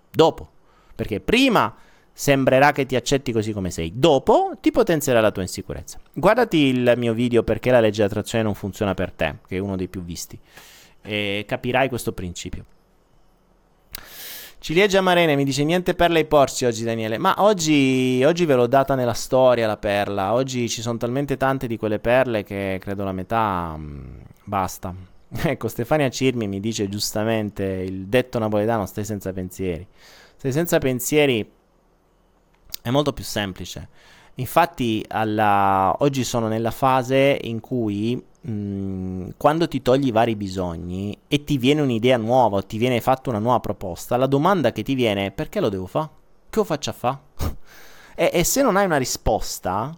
dopo. Perché prima sembrerà che ti accetti così come sei, dopo ti potenzierà la tua insicurezza. Guardati il mio video perché la legge di non funziona per te, che è uno dei più visti, e capirai questo principio. Ciliegia Marene mi dice niente perle ai porci oggi Daniele, ma oggi, oggi ve l'ho data nella storia la perla, oggi ci sono talmente tante di quelle perle che credo la metà mh, mm, basta. Ecco, Stefania Cirmi mi dice giustamente il detto napoletano stai senza pensieri. Stai senza pensieri è molto più semplice. Infatti alla... oggi sono nella fase in cui Mm, quando ti togli i vari bisogni e ti viene un'idea nuova o ti viene fatta una nuova proposta, la domanda che ti viene è perché lo devo fare? Che lo faccio a fare? e, e, se non hai una risposta,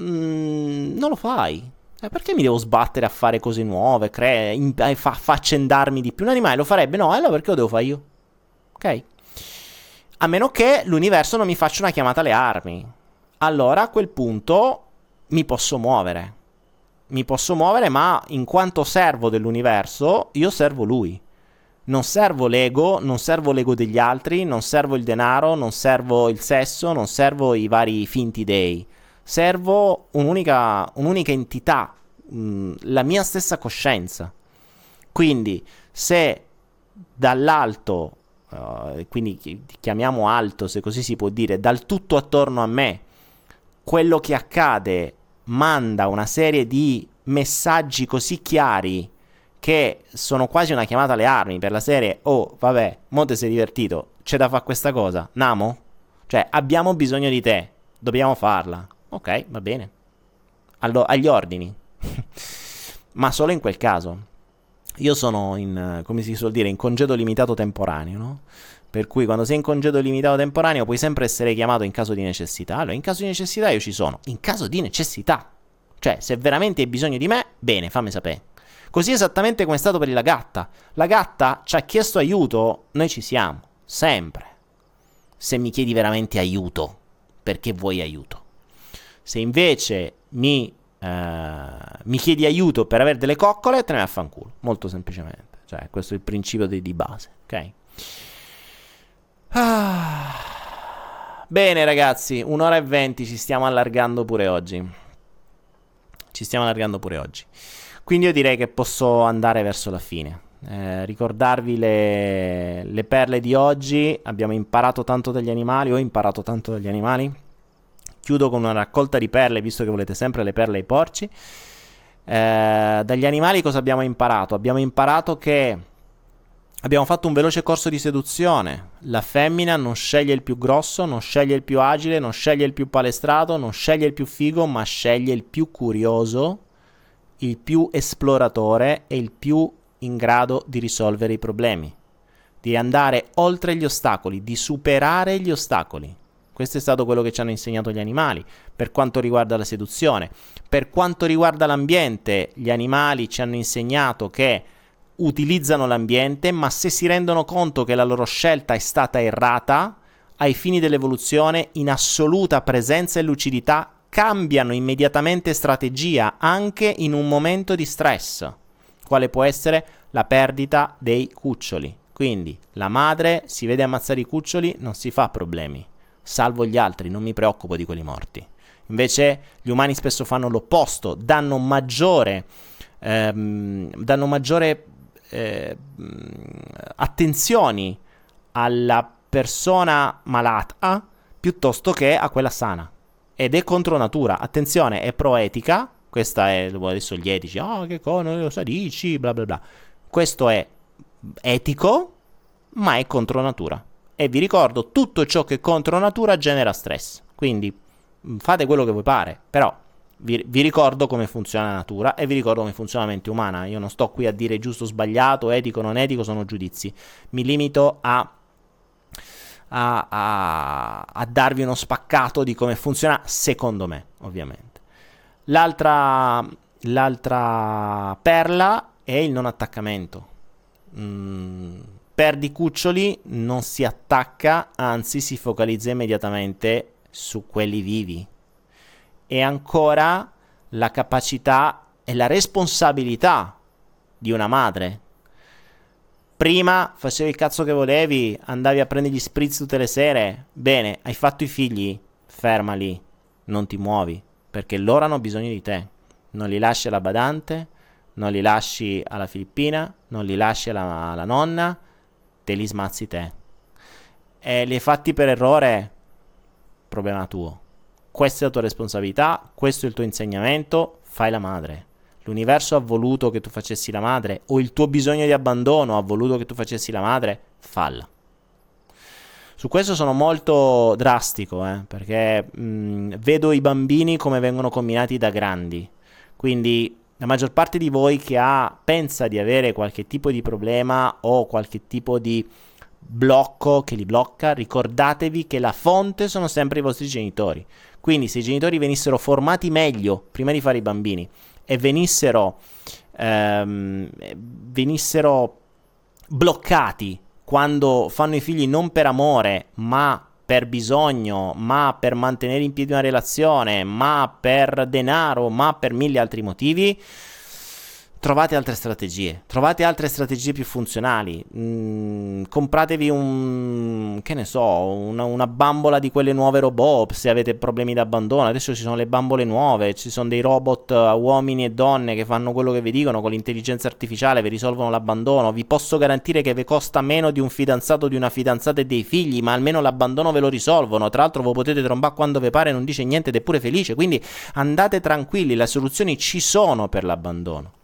mm, non lo fai. Eh, perché mi devo sbattere a fare cose nuove, cre- in, fa- faccendarmi di più? Un animale lo farebbe? No, allora perché lo devo fare io? Ok? A meno che l'universo non mi faccia una chiamata alle armi. Allora a quel punto mi posso muovere mi posso muovere, ma in quanto servo dell'universo, io servo lui. Non servo l'ego, non servo l'ego degli altri, non servo il denaro, non servo il sesso, non servo i vari finti dei. Servo un'unica, un'unica entità, mh, mm, la mia stessa coscienza. Quindi, se dall'alto, uh, quindi chiamiamo alto se così si può dire, dal tutto attorno a me, quello che accade manda una serie di messaggi così chiari che sono quasi una chiamata alle armi per la serie oh vabbè Monte sei divertito c'è da fare questa cosa Namo? Cioè abbiamo bisogno di te dobbiamo farla. Ok va bene. Allo- agli ordini. Ma solo in quel caso. Io sono in come si suol dire in congedo limitato temporaneo no? Per cui quando sei in congedo limitato temporaneo puoi sempre essere chiamato in caso di necessità. Allora, in caso di necessità io ci sono. In caso di necessità. Cioè, se veramente hai bisogno di me, bene, fammi sapere. Così esattamente come è stato per la gatta. La gatta ci ha chiesto aiuto, noi ci siamo. Sempre. Se mi chiedi veramente aiuto, perché vuoi aiuto. Se invece mi, eh, mi chiedi aiuto per avere delle coccole, te ne vai a fanculo. Molto semplicemente. Cioè, questo è il principio di, di base, ok? Ah. Bene ragazzi, un'ora e venti ci stiamo allargando pure oggi. Ci stiamo allargando pure oggi. Quindi io direi che posso andare verso la fine. Eh, ricordarvi le, le perle di oggi. Abbiamo imparato tanto dagli animali. Ho imparato tanto dagli animali. Chiudo con una raccolta di perle, visto che volete sempre le perle ai porci. Eh, dagli animali cosa abbiamo imparato? Abbiamo imparato che Abbiamo fatto un veloce corso di seduzione. La femmina non sceglie il più grosso, non sceglie il più agile, non sceglie il più palestrato, non sceglie il più figo, ma sceglie il più curioso, il più esploratore e il più in grado di risolvere i problemi, di andare oltre gli ostacoli, di superare gli ostacoli. Questo è stato quello che ci hanno insegnato gli animali per quanto riguarda la seduzione. Per quanto riguarda l'ambiente, gli animali ci hanno insegnato che utilizzano l'ambiente, ma se si rendono conto che la loro scelta è stata errata, ai fini dell'evoluzione, in assoluta presenza e lucidità, cambiano immediatamente strategia anche in un momento di stress, quale può essere la perdita dei cuccioli. Quindi la madre si vede ammazzare i cuccioli, non si fa problemi. salvo gli altri, non mi preoccupo di quelli morti. Invece gli umani spesso fanno l'opposto, danno maggiore, ehm, danno maggiore eh, attenzioni alla persona malata piuttosto che a quella sana. Ed è contro natura. Attenzione, è pro-etica. Questa è adesso gli etici, ah, oh, che cosa lo dici, bla bla bla. Questo è etico, ma è contro natura. E vi ricordo, tutto ciò che è contro natura genera stress. Quindi fate quello che vi pare, però vi, vi, ricordo come funziona la natura e vi ricordo come funziona la mente umana. Io non sto qui a dire giusto o sbagliato, etico o non etico, sono giudizi. Mi limito a, a, a, a darvi uno spaccato di come funziona secondo me, ovviamente. L'altra, l'altra perla è il non attaccamento. Mm, perdi cuccioli, non si attacca, anzi si focalizza immediatamente su quelli vivi. E ancora la capacità e la responsabilità di una madre. Prima facevi il cazzo che volevi, andavi a prendere gli spritz tutte le sere. Bene, hai fatto i figli, ferma lì, non ti muovi, perché loro hanno bisogno di te. Non li lasci alla badante, non li lasci alla Filippina, non li lasci alla, alla nonna, te li smazzi te. E li hai fatti per errore, problema tuo. Questa è la tua responsabilità, questo è il tuo insegnamento, fai la madre. L'universo ha voluto che tu facessi la madre, o il tuo bisogno di abbandono ha voluto che tu facessi la madre, falla. Su questo sono molto drastico, eh, perché mh, vedo i bambini come vengono combinati da grandi. Quindi la maggior parte di voi che ha, pensa di avere qualche tipo di problema o qualche tipo di blocco che li blocca, ricordatevi che la fonte sono sempre i vostri genitori. Quindi se i genitori venissero formati meglio prima di fare i bambini e venissero, ehm, venissero bloccati quando fanno i figli non per amore, ma per bisogno, ma per mantenere in piedi una relazione, ma per denaro, ma per mille altri motivi, trovate altre strategie, trovate altre strategie più funzionali, mm, compratevi un, che ne so, una, una, bambola di quelle nuove robot se avete problemi d'abbandono, adesso ci sono le bambole nuove, ci sono dei robot a uomini e donne che fanno quello che vi dicono con l'intelligenza artificiale, vi risolvono l'abbandono, vi posso garantire che vi costa meno di un fidanzato, di una fidanzata e dei figli, ma almeno l'abbandono ve lo risolvono, tra l'altro voi potete trombare quando vi pare, non dice niente ed è pure felice, quindi andate tranquilli, le soluzioni ci sono per l'abbandono.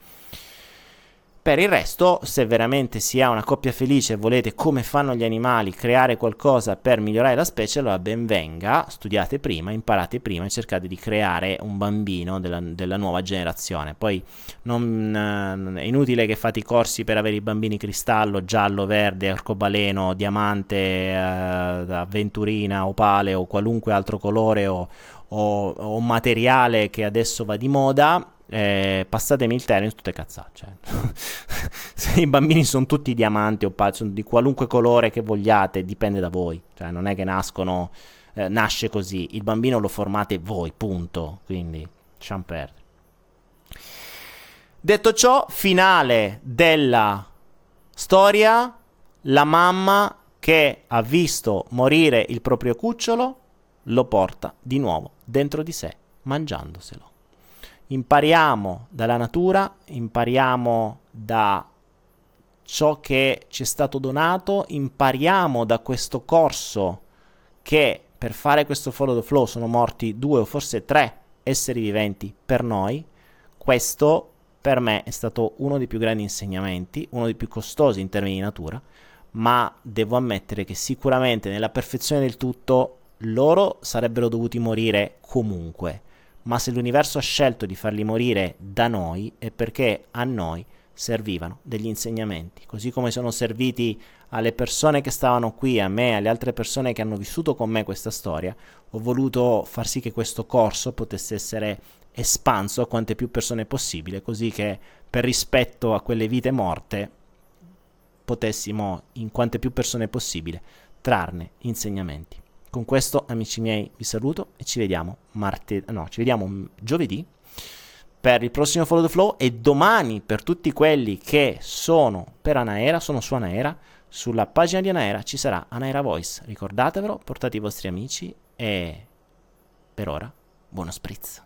Per il resto, se veramente si ha una coppia felice e volete, come fanno gli animali, creare qualcosa per migliorare la specie, allora ben venga, studiate prima, imparate prima e cercate di creare un bambino della, della nuova generazione. Poi non, è inutile che fate i corsi per avere i bambini cristallo, giallo, verde, arcobaleno, diamante, eh, avventurina, opale o qualunque altro colore o, o, o materiale che adesso va di moda eh, passatemi il termine, tutte cazzate. Cioè. Se i bambini sono tutti diamanti o pa- sono di qualunque colore che vogliate, dipende da voi. Cioè, non è che nascono, eh, nasce così. Il bambino lo formate voi, punto. Quindi, lasciamo. Detto ciò, finale della storia, la mamma che ha visto morire il proprio cucciolo lo porta di nuovo dentro di sé, mangiandoselo impariamo dalla natura, impariamo da ciò che ci è stato donato, impariamo da questo corso che per fare questo follow the flow sono morti due o forse tre esseri viventi per noi. Questo per me è stato uno dei più grandi insegnamenti, uno dei più costosi in termini di natura, ma devo ammettere che sicuramente nella perfezione del tutto loro sarebbero dovuti morire comunque ma se l'universo ha scelto di farli morire da noi è perché a noi servivano degli insegnamenti, così come sono serviti alle persone che stavano qui, a me, alle altre persone che hanno vissuto con me questa storia, ho voluto far sì che questo corso potesse essere espanso a quante più persone possibile, così che per rispetto a quelle vite morte potessimo, in quante più persone possibile, trarne insegnamenti. Con questo, amici miei, vi saluto e ci vediamo martedì. No, ci vediamo giovedì per il prossimo Follow the Flow e domani per tutti quelli che sono per Anaera, sono su Anaera, sulla pagina di Anaera ci sarà Anaera Voice. Ricordatevelo, portate i vostri amici e per ora buono spritz.